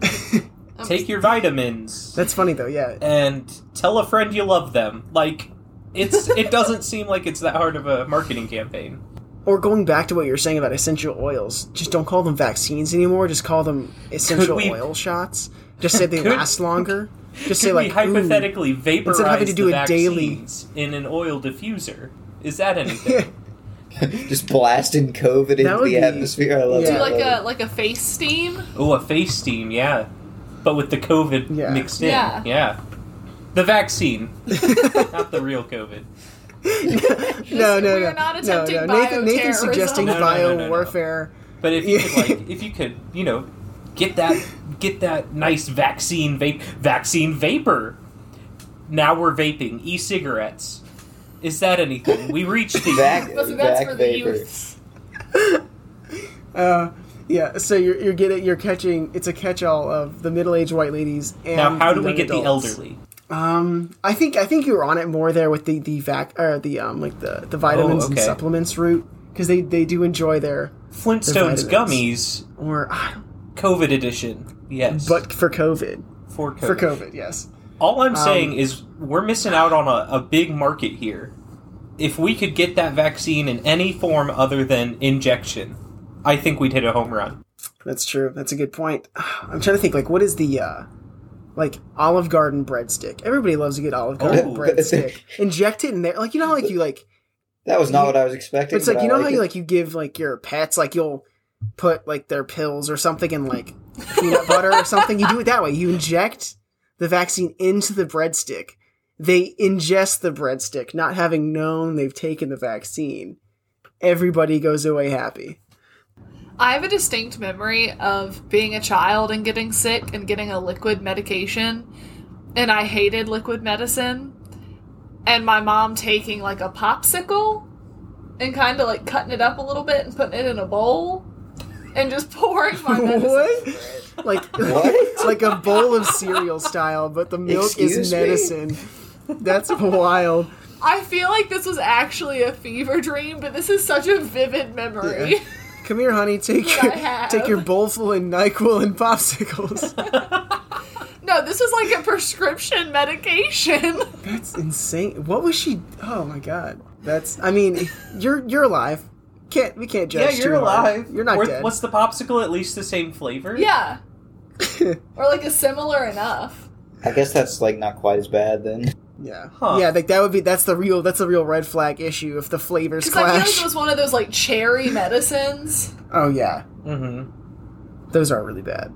Take your vitamins That's funny though. Yeah. and tell a friend you love them. Like it's it doesn't seem like it's that hard of a marketing campaign. Or going back to what you were saying about essential oils, just don't call them vaccines anymore. Just call them essential we- oil shots. Just say they Could- last longer. Just say Could like we hypothetically Instead vaporize of having to do the it daily. vaccines in an oil diffuser? Is that anything? just blasting COVID into the be- atmosphere. I love Yeah. it. Do like a like a face steam. oh, a face steam, yeah, but with the COVID Yeah. mixed in. Yeah. yeah. The vaccine, not the real COVID. No, no, we no, are not no, attempting no. Nathan, Nathan's suggesting No, no, no, bio no, no. warfare. But if you could like, if you could, you know, get that, get that nice vaccine vape, vaccine vapor. Now we're vaping e-cigarettes. Is that anything? We reached the Vac- But that's vac for the vapor. youths. Uh, yeah. So you're you're getting you're catching. It's a catch-all of the middle-aged white ladies and now. How do we young get the elderly? Um, I think I think you were on it more there with the the vac or the um like the the vitamins and Oh, okay. supplements route because they they do enjoy their Flintstones vitamins. gummies, or don't- COVID edition. Yes, but for COVID for COVID. for COVID yes. All I'm saying Um, is we're missing out on a, a big market here. If we could get that vaccine in any form other than injection, I think we'd hit a home run. That's true. That's a good point. I'm trying to think like what is the uh like Olive Garden breadstick. Everybody loves a good Olive Garden Oh. breadstick. Inject it in there. Like you know like you like That was not what I was expecting. it's like you know how you like you give like your pets like you'll put like their pills or something in like peanut butter or something. You do it that way. You inject the vaccine into the breadstick. They ingest the breadstick, not having known they've taken the vaccine. Everybody goes away happy. I have a distinct memory of being a child and getting sick and getting a liquid medication, and I hated liquid medicine. And my mom taking like a popsicle and kind of like cutting it up a little bit and putting it in a bowl and just pouring my medicine. What? over. Like What? it's like a bowl of cereal style, but the milk Excuse is me? medicine. That's wild. I feel like this was actually a fever dream, but this is such a vivid memory. Yeah. Come here, honey. Take your I take your bowl full of Nyquil and popsicles. no, this was like a prescription medication. That's insane. What was she? Oh my god. That's. I mean, you're you're alive. Can't we can't judge? Yeah, you're too hard. alive. You're not Or- dead. What's the popsicle? At least the same flavor? yeah. or like a similar enough. I guess that's like not quite as bad then. Yeah. Huh. Yeah. Like that would be. That's the real. That's the real red flag issue if the flavors Because I feel like clash. it was one of those like cherry medicines. oh yeah. Mm-hmm. Those are really bad.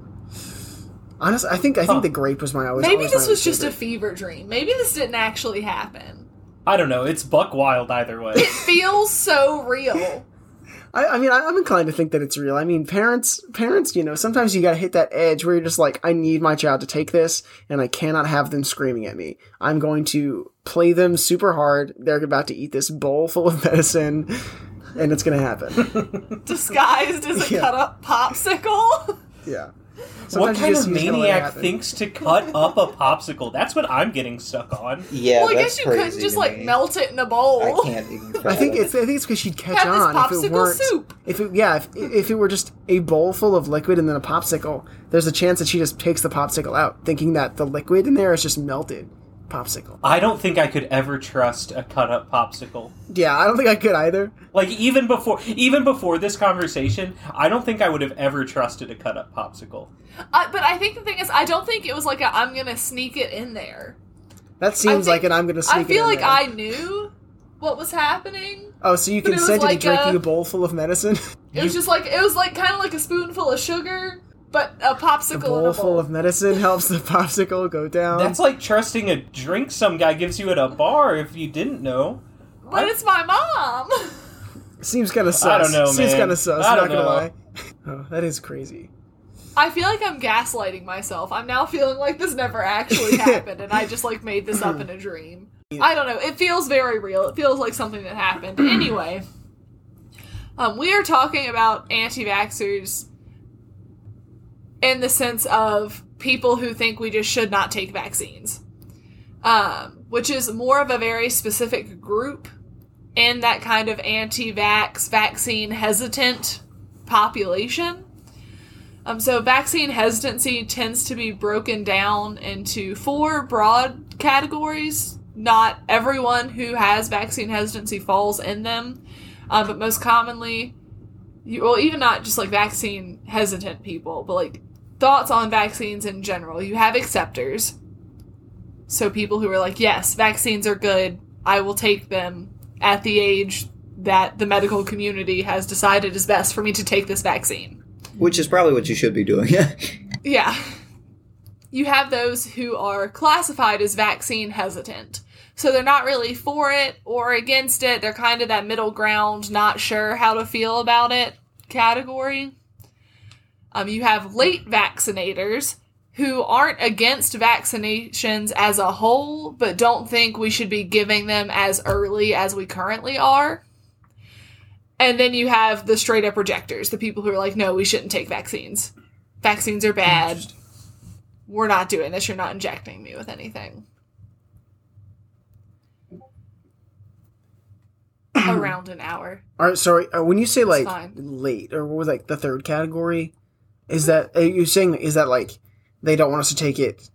Honestly, I think I think Huh. the grape was my always. Maybe always this my was just a fever dream. Maybe this didn't actually happen. I don't know. It's buck wild either way. It feels so real. I, I mean, I, I'm inclined to think that it's real. I mean, parents, parents, you know, sometimes you got to hit that edge where you're just like, I need my child to take this, and I cannot have them screaming at me. I'm going to play them super hard. They're about to eat this bowl full of medicine, and it's going to happen. Disguised as a Yeah. cut up popsicle. Yeah. what kind of you just gotta let it maniac thinks to cut up a popsicle? That's what I'm getting stuck on. Yeah, well, I that's guess you couldn't just like me. melt it in a bowl. I can't even. I think it's I think it's because she'd catch Have this on if it weren't. soup. If it, yeah, if, if it were just a bowl full of liquid and then a popsicle, there's a chance that she just takes the popsicle out, thinking that the liquid in there is just melted popsicle. I don't think I could ever trust a cut up popsicle. Yeah, I don't think I could either. Like even before even before this conversation, I don't think I would have ever trusted a cut up popsicle. Uh, but I think the thing is, I don't think it was like a, I'm gonna sneak it in there. That seems think- like an I'm going to sneak I it feel in like there. I knew what was happening. Oh, so you but it was consented like to drinking a- a bowl full of medicine? It was just like it was like kind of like a spoonful of sugar, but a a popsicle in bowl a full of medicine helps the popsicle go down. That's like trusting a drink some guy gives you at a bar if you didn't know. but it's my mom. Seems kind of sus. I don't know, Seems kind of sus. I not don't gonna know. lie. Oh, that is crazy. I feel like I'm gaslighting myself. I'm now feeling like this never actually happened, and I just like made this up in a dream. I don't know. It feels very real. It feels like something that happened. Anyway, um, we are talking about anti-vaxxers in the sense of people who think we just should not take vaccines, um, which is more of a very specific group in that kind of anti-vax, vaccine hesitant population. Um, so vaccine hesitancy tends to be broken down into four broad categories. Not everyone who has vaccine hesitancy falls in them, um, but most commonly, you, well, even not just like vaccine hesitant people, but like thoughts on vaccines in general. You have acceptors, so people who are like, yes, vaccines are good. I will take them at the age that the medical community has decided is best for me to take this vaccine. Which is probably what you should be doing. Yeah. You have those who are classified as vaccine hesitant. So they're not really for it or against it. They're kind of that middle ground, not sure how to feel about it category. Um, you have late vaccinators who aren't against vaccinations as a whole, but don't think we should be giving them as early as we currently are. And then you have the straight up rejectors, the people who are like, no, we shouldn't take vaccines. Vaccines are bad. We're not doing this. You're not injecting me with anything. Around an hour. All right, sorry. Uh, when you say like fine. late, or what was like the third category? Is that are you saying? Is that like they don't want us to take it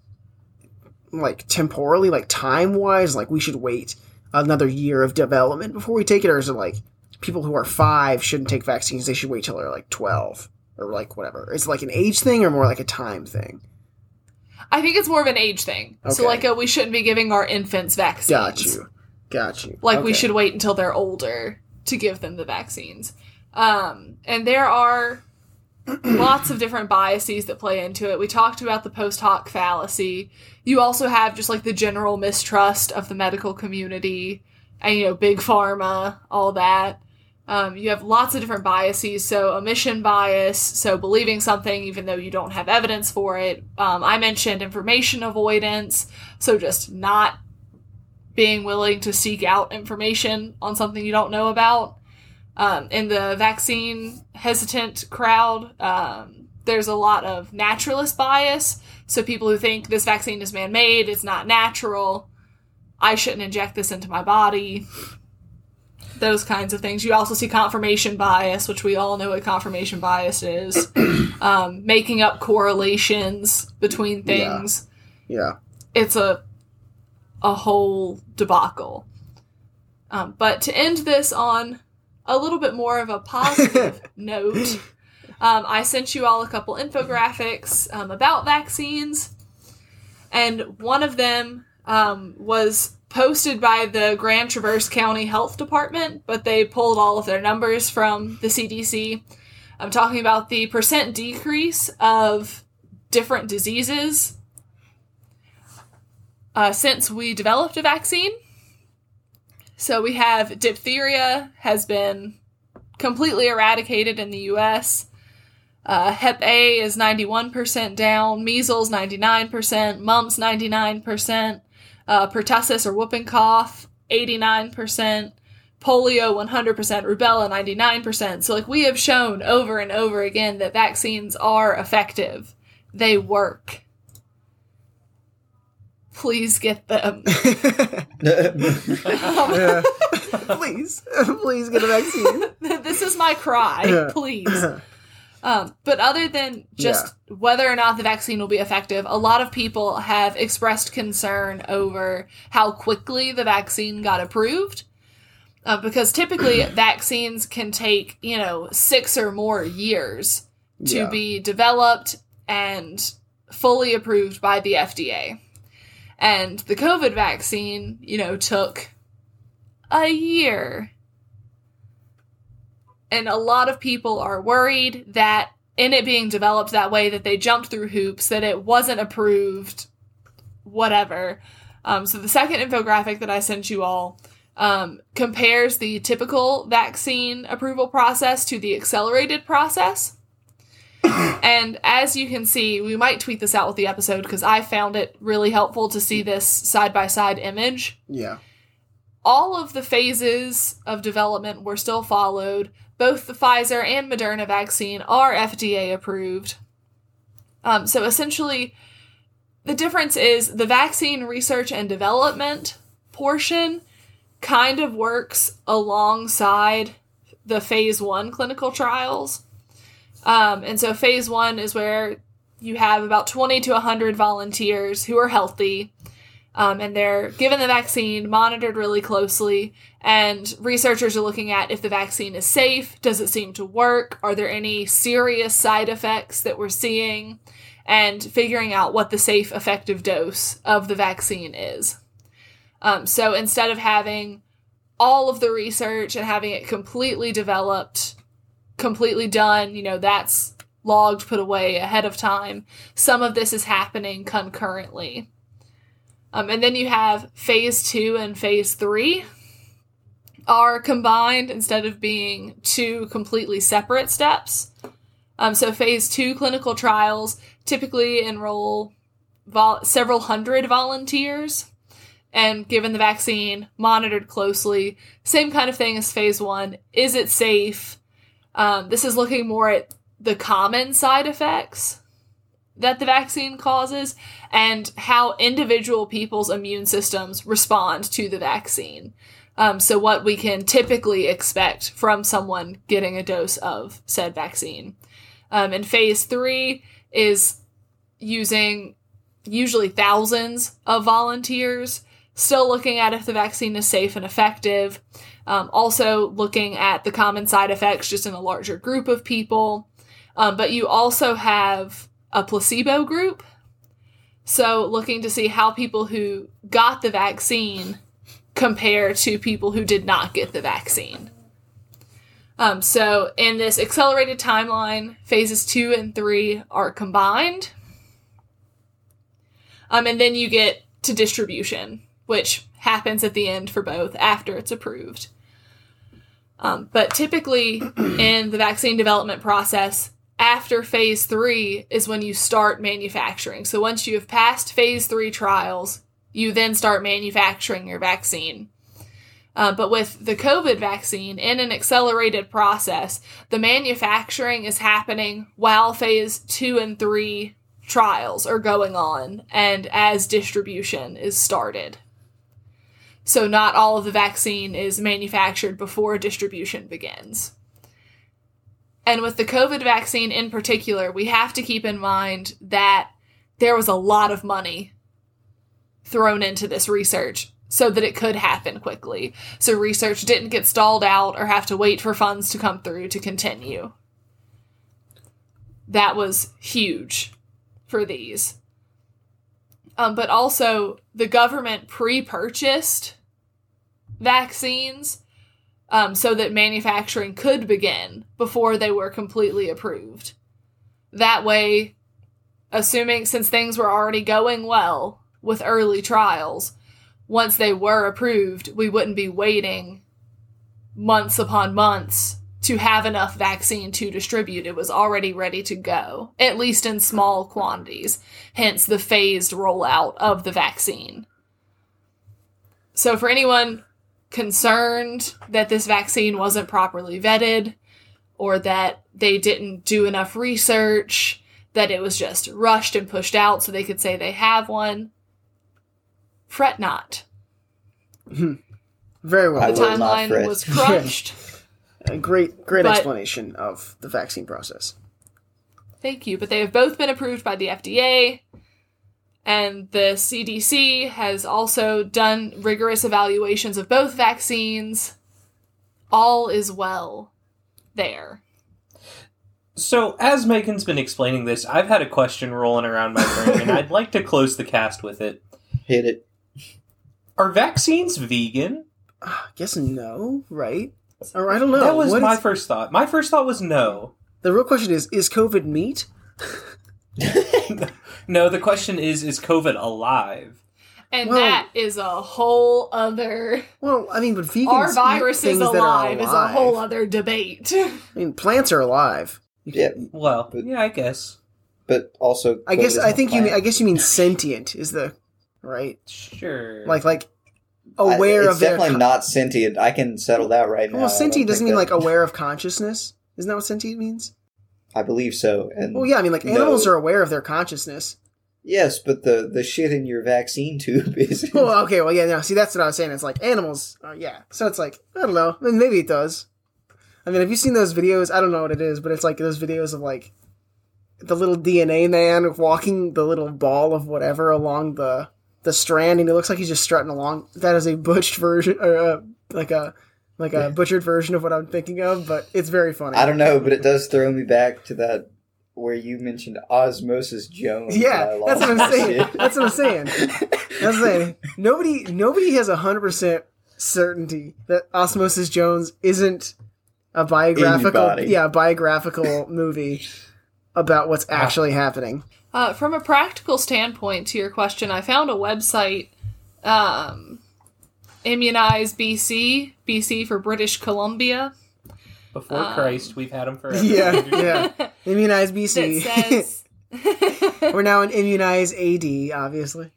like temporally, like time wise? Like we should wait another year of development before we take it, or is it like people who are five shouldn't take vaccines? They should wait till they're like twelve or like whatever. Is it like an age thing or more like a time thing? I think it's more of an age thing. So, like, a, we shouldn't be giving our infants vaccines. Got you. Got you. Like, we should wait until they're older to give them the vaccines. Um, and there are lots of different biases that play into it. We talked about the post hoc fallacy. You also have just like the general mistrust of the medical community and, you know, big pharma, all that. Um, you have lots of different biases. So, omission bias, so believing something even though you don't have evidence for it. Um, I mentioned information avoidance, so just not being willing to seek out information on something you don't know about. Um, in the vaccine hesitant crowd, um, there's a lot of naturalist bias. So people who think this vaccine is man made, it's not natural, I shouldn't inject this into my body. Those kinds of things. You also see confirmation bias, which we all know what confirmation bias is. um, making up correlations between Yeah. things Yeah. it's a a whole debacle. Um, but to end this on a little bit more of a positive note, um, I sent you all a couple infographics um, about vaccines, and one of them um, was posted by the Grand Traverse County Health Department, but they pulled all of their numbers from the CDC. I'm talking about the percent decrease of different diseases uh, since we developed a vaccine. So we have diphtheria has been completely eradicated in the U.S. Uh, Hep A is 91% down, measles 99%, mumps 99%, uh, pertussis or whooping cough 89%, polio 100%, rubella 99%. So, like, we have shown over and over again that vaccines are effective, they work. Please get them. Yeah. please, please get a vaccine. this is my cry, please. Um, but other than just whether or not the vaccine will be effective, a lot of people have expressed concern over how quickly the vaccine got approved. Uh, because typically vaccines can take, you know, six or more years to Yeah. be developed and fully approved by the FDA. And the COVID vaccine, you know, took a year. And a lot of people are worried that in it being developed that way, that they jumped through hoops, that it wasn't approved, whatever. Um, so the second infographic that I sent you all um, compares the typical vaccine approval process to the accelerated process. and as you can see, we might tweet this out with the episode because I found it really helpful to see this side by side image Yeah. all of the phases of development were still followed. Both the Pfizer and Moderna vaccine are FDA approved. Um, so essentially, the difference is the vaccine research and development portion kind of works alongside the phase one clinical trials. Um, and so, phase one is where you have about 20 to 100 volunteers who are healthy um, and they're given the vaccine, monitored really closely, and researchers are looking at if the vaccine is safe, does it seem to work, are there any serious side effects that we're seeing, and figuring out what the safe, effective dose of the vaccine is. Um, so instead of having all of the research and having it completely developed, completely done, you know, that's logged, put away ahead of time, some of this is happening concurrently. Um, and then you have phase two and phase three are combined instead of being two completely separate steps. Um, so phase two clinical trials typically enroll vol- several hundred volunteers and given the vaccine, monitored closely. Same kind of thing as phase one. Is it safe? Um, this is looking more at the common side effects that the vaccine causes and how individual people's immune systems respond to the vaccine. Um, so, what we can typically expect from someone getting a dose of said vaccine. Um, and phase three is using usually thousands of volunteers, still looking at if the vaccine is safe and effective. Um, also, looking at the common side effects just in a larger group of people. Um, but you also have a placebo group. So, looking to see how people who got the vaccine compare to people who did not get the vaccine. Um, so, in this accelerated timeline, phases two and three are combined. Um, and then you get to distribution, which happens at the end for both after it's approved. Um, but typically, in the vaccine development process, after phase three is when you start manufacturing. So once you have passed phase three trials, you then start manufacturing your vaccine. Uh, but with the COVID vaccine, in an accelerated process, the manufacturing is happening while phase two and three trials are going on and as distribution is started. So, not all of the vaccine is manufactured before distribution begins. And with the COVID vaccine in particular, we have to keep in mind that there was a lot of money thrown into this research so that it could happen quickly. So research didn't get stalled out or have to wait for funds to come through to continue. That was huge for these. Um, but also, the government pre purchased vaccines um, so that manufacturing could begin before they were completely approved. That way, assuming since things were already going well with early trials, once they were approved, we wouldn't be waiting months upon months to have enough vaccine to distribute. It was already ready to go, at least in small quantities, hence the phased rollout of the vaccine. So, for anyone concerned that this vaccine wasn't properly vetted or that they didn't do enough research, that it was just rushed and pushed out so they could say they have one, fret not. Very well. The will timeline was crunched. A great, great But- explanation of the vaccine process. Thank you. But they have both been approved by the FDA. And the CDC has also done rigorous evaluations of both vaccines. All is well there. So, as Megan's been explaining this, I've had a question rolling around my brain, and I'd like to close the cast with it. Hit it. Are vaccines vegan? I guess no, right? Or I don't know. that was What my is- first thought. My first thought was no. the real question is: Is COVID meat? No, the question is is COVID alive? And Well- that is a whole other. Well, I mean, but vegans Our eat virus is that are alive is a whole other debate. I mean, plants are alive. Yeah, Well, But- yeah, I guess. but also, I guess I think a you mean I guess you mean sentient is the right Sure. like like I- aware it's of their definitely not sentient. I can settle that right now. well sentient doesn't mean like aware of consciousness. Isn't that what sentient means? I believe so. And Well, yeah, I mean like animals No. are aware of their consciousness. yes, but the the shit in your vaccine tube is. Well, okay, well, yeah, no. See, that's what I was saying. It's like animals, uh, yeah. So it's like I don't know. I mean, maybe it does. I mean, have you seen those videos? I don't know what it is, but it's like those videos of like the little DNA man walking the little ball of whatever along the the strand, and it looks like he's just strutting along. That is a butched version, or uh, like a like a butchered version of what I'm thinking of, but it's very funny. I don't know, but it does throw me back to that where you mentioned Osmosis Jones. Yeah, that's what I'm saying. That's what I'm saying. That's what I'm saying. Nobody, nobody has hundred percent certainty that Osmosis Jones isn't a biographical, Anybody. yeah, biographical movie about what's Ah. actually happening. Uh, from a practical standpoint, to your question, I found a website, um, Immunize BC, BC for British Columbia, Before um, Christ, we've had them forever. Yeah, yeah. Immunize BC. says. We're now in Immunize AD, obviously.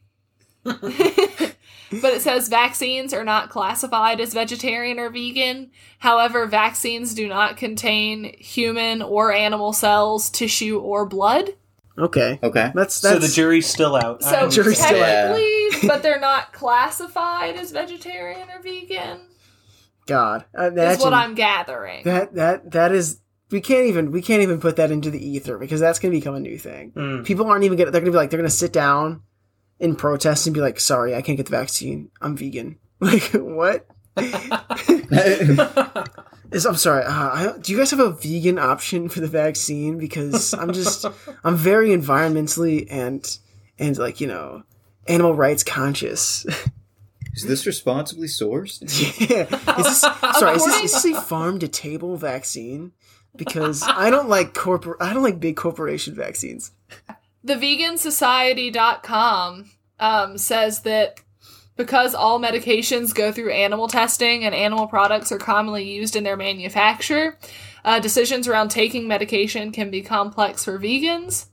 But it says vaccines are not classified as vegetarian or vegan. However, vaccines do not contain human or animal cells, tissue, or blood. Okay, Okay. that's So the jury's still out. So I'm- Jury's still out. technically, but they're not classified as vegetarian or vegan. God. that's what I'm gathering. that that that is. We can't even we can't even put that into the ether because that's going to become a new thing. Mm. people aren't even gonna they're gonna be like they're gonna sit down in protest and be like sorry i can't get the vaccine i'm vegan like what is i'm sorry uh, I, do you guys have a vegan option for the vaccine? Because i'm just i'm very environmentally and and like you know animal rights conscious. Is this responsibly sourced? yeah. Is this sorry is this, is this a farm to table vaccine? Because i don't like corpor i don't like big corporation vaccines. Thevegansociety.com um, says that because all medications go through animal testing and animal products are commonly used in their manufacture, uh, decisions around taking medication can be complex for vegans.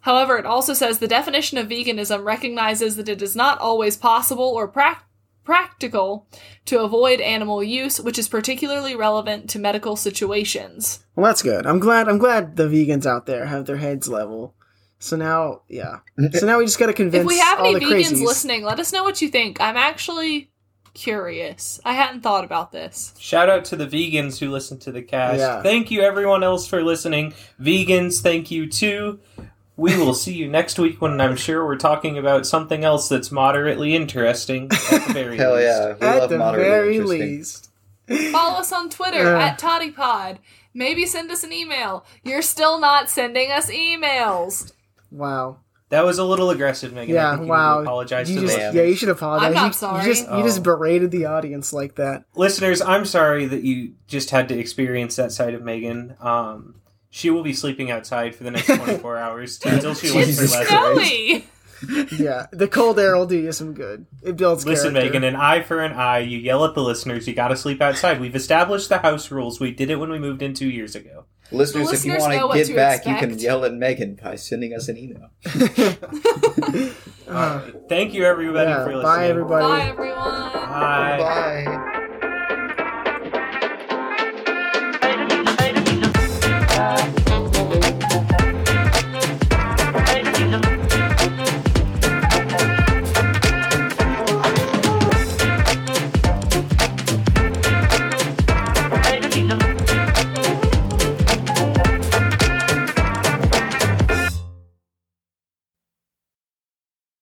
However, it also says the definition of veganism recognizes that it is not always possible or prac practical to avoid animal use, which is particularly relevant to medical situations. Well, that's good. I'm glad. I'm glad the vegans out there have their heads level. So now, yeah. So now we just got to convince If we have all any vegans crazies. listening, let us know what you think. I'm actually curious. I hadn't thought about this. Shout out to the vegans who listen to the cast. Yeah. Thank you, everyone else, for listening. Vegans, thank you too. We will see you next week when I'm sure we're talking about something else that's moderately interesting. At the very Hell least. yeah. We At love the moderately very interesting. least. Follow us on Twitter Uh. at TOTI Pod. Maybe send us an email. You're still not sending us emails. Wow. That was a little aggressive, Megan. I Yeah, think wow. to apologize You to just, the yeah, you should apologize. I'm not you, sorry. You just, you just Oh. berated the audience like that. listeners. I'm sorry that you just had to experience that side of Megan. Um, she will be sleeping outside for the next 24 hours until she learns her Jesus lesson. Yeah, the cold air will do you some good. It builds Listen, character. Megan, an eye for an eye. You yell at the listeners. You got to sleep outside. We've established the house rules. We did it when we moved in two years ago. Listeners, if you want to get back, expect. you can yell at Megan by sending us an email. uh, Thank you, everybody, yeah, for listening. Bye, everybody. Bye, everyone. Bye. Bye. Bye.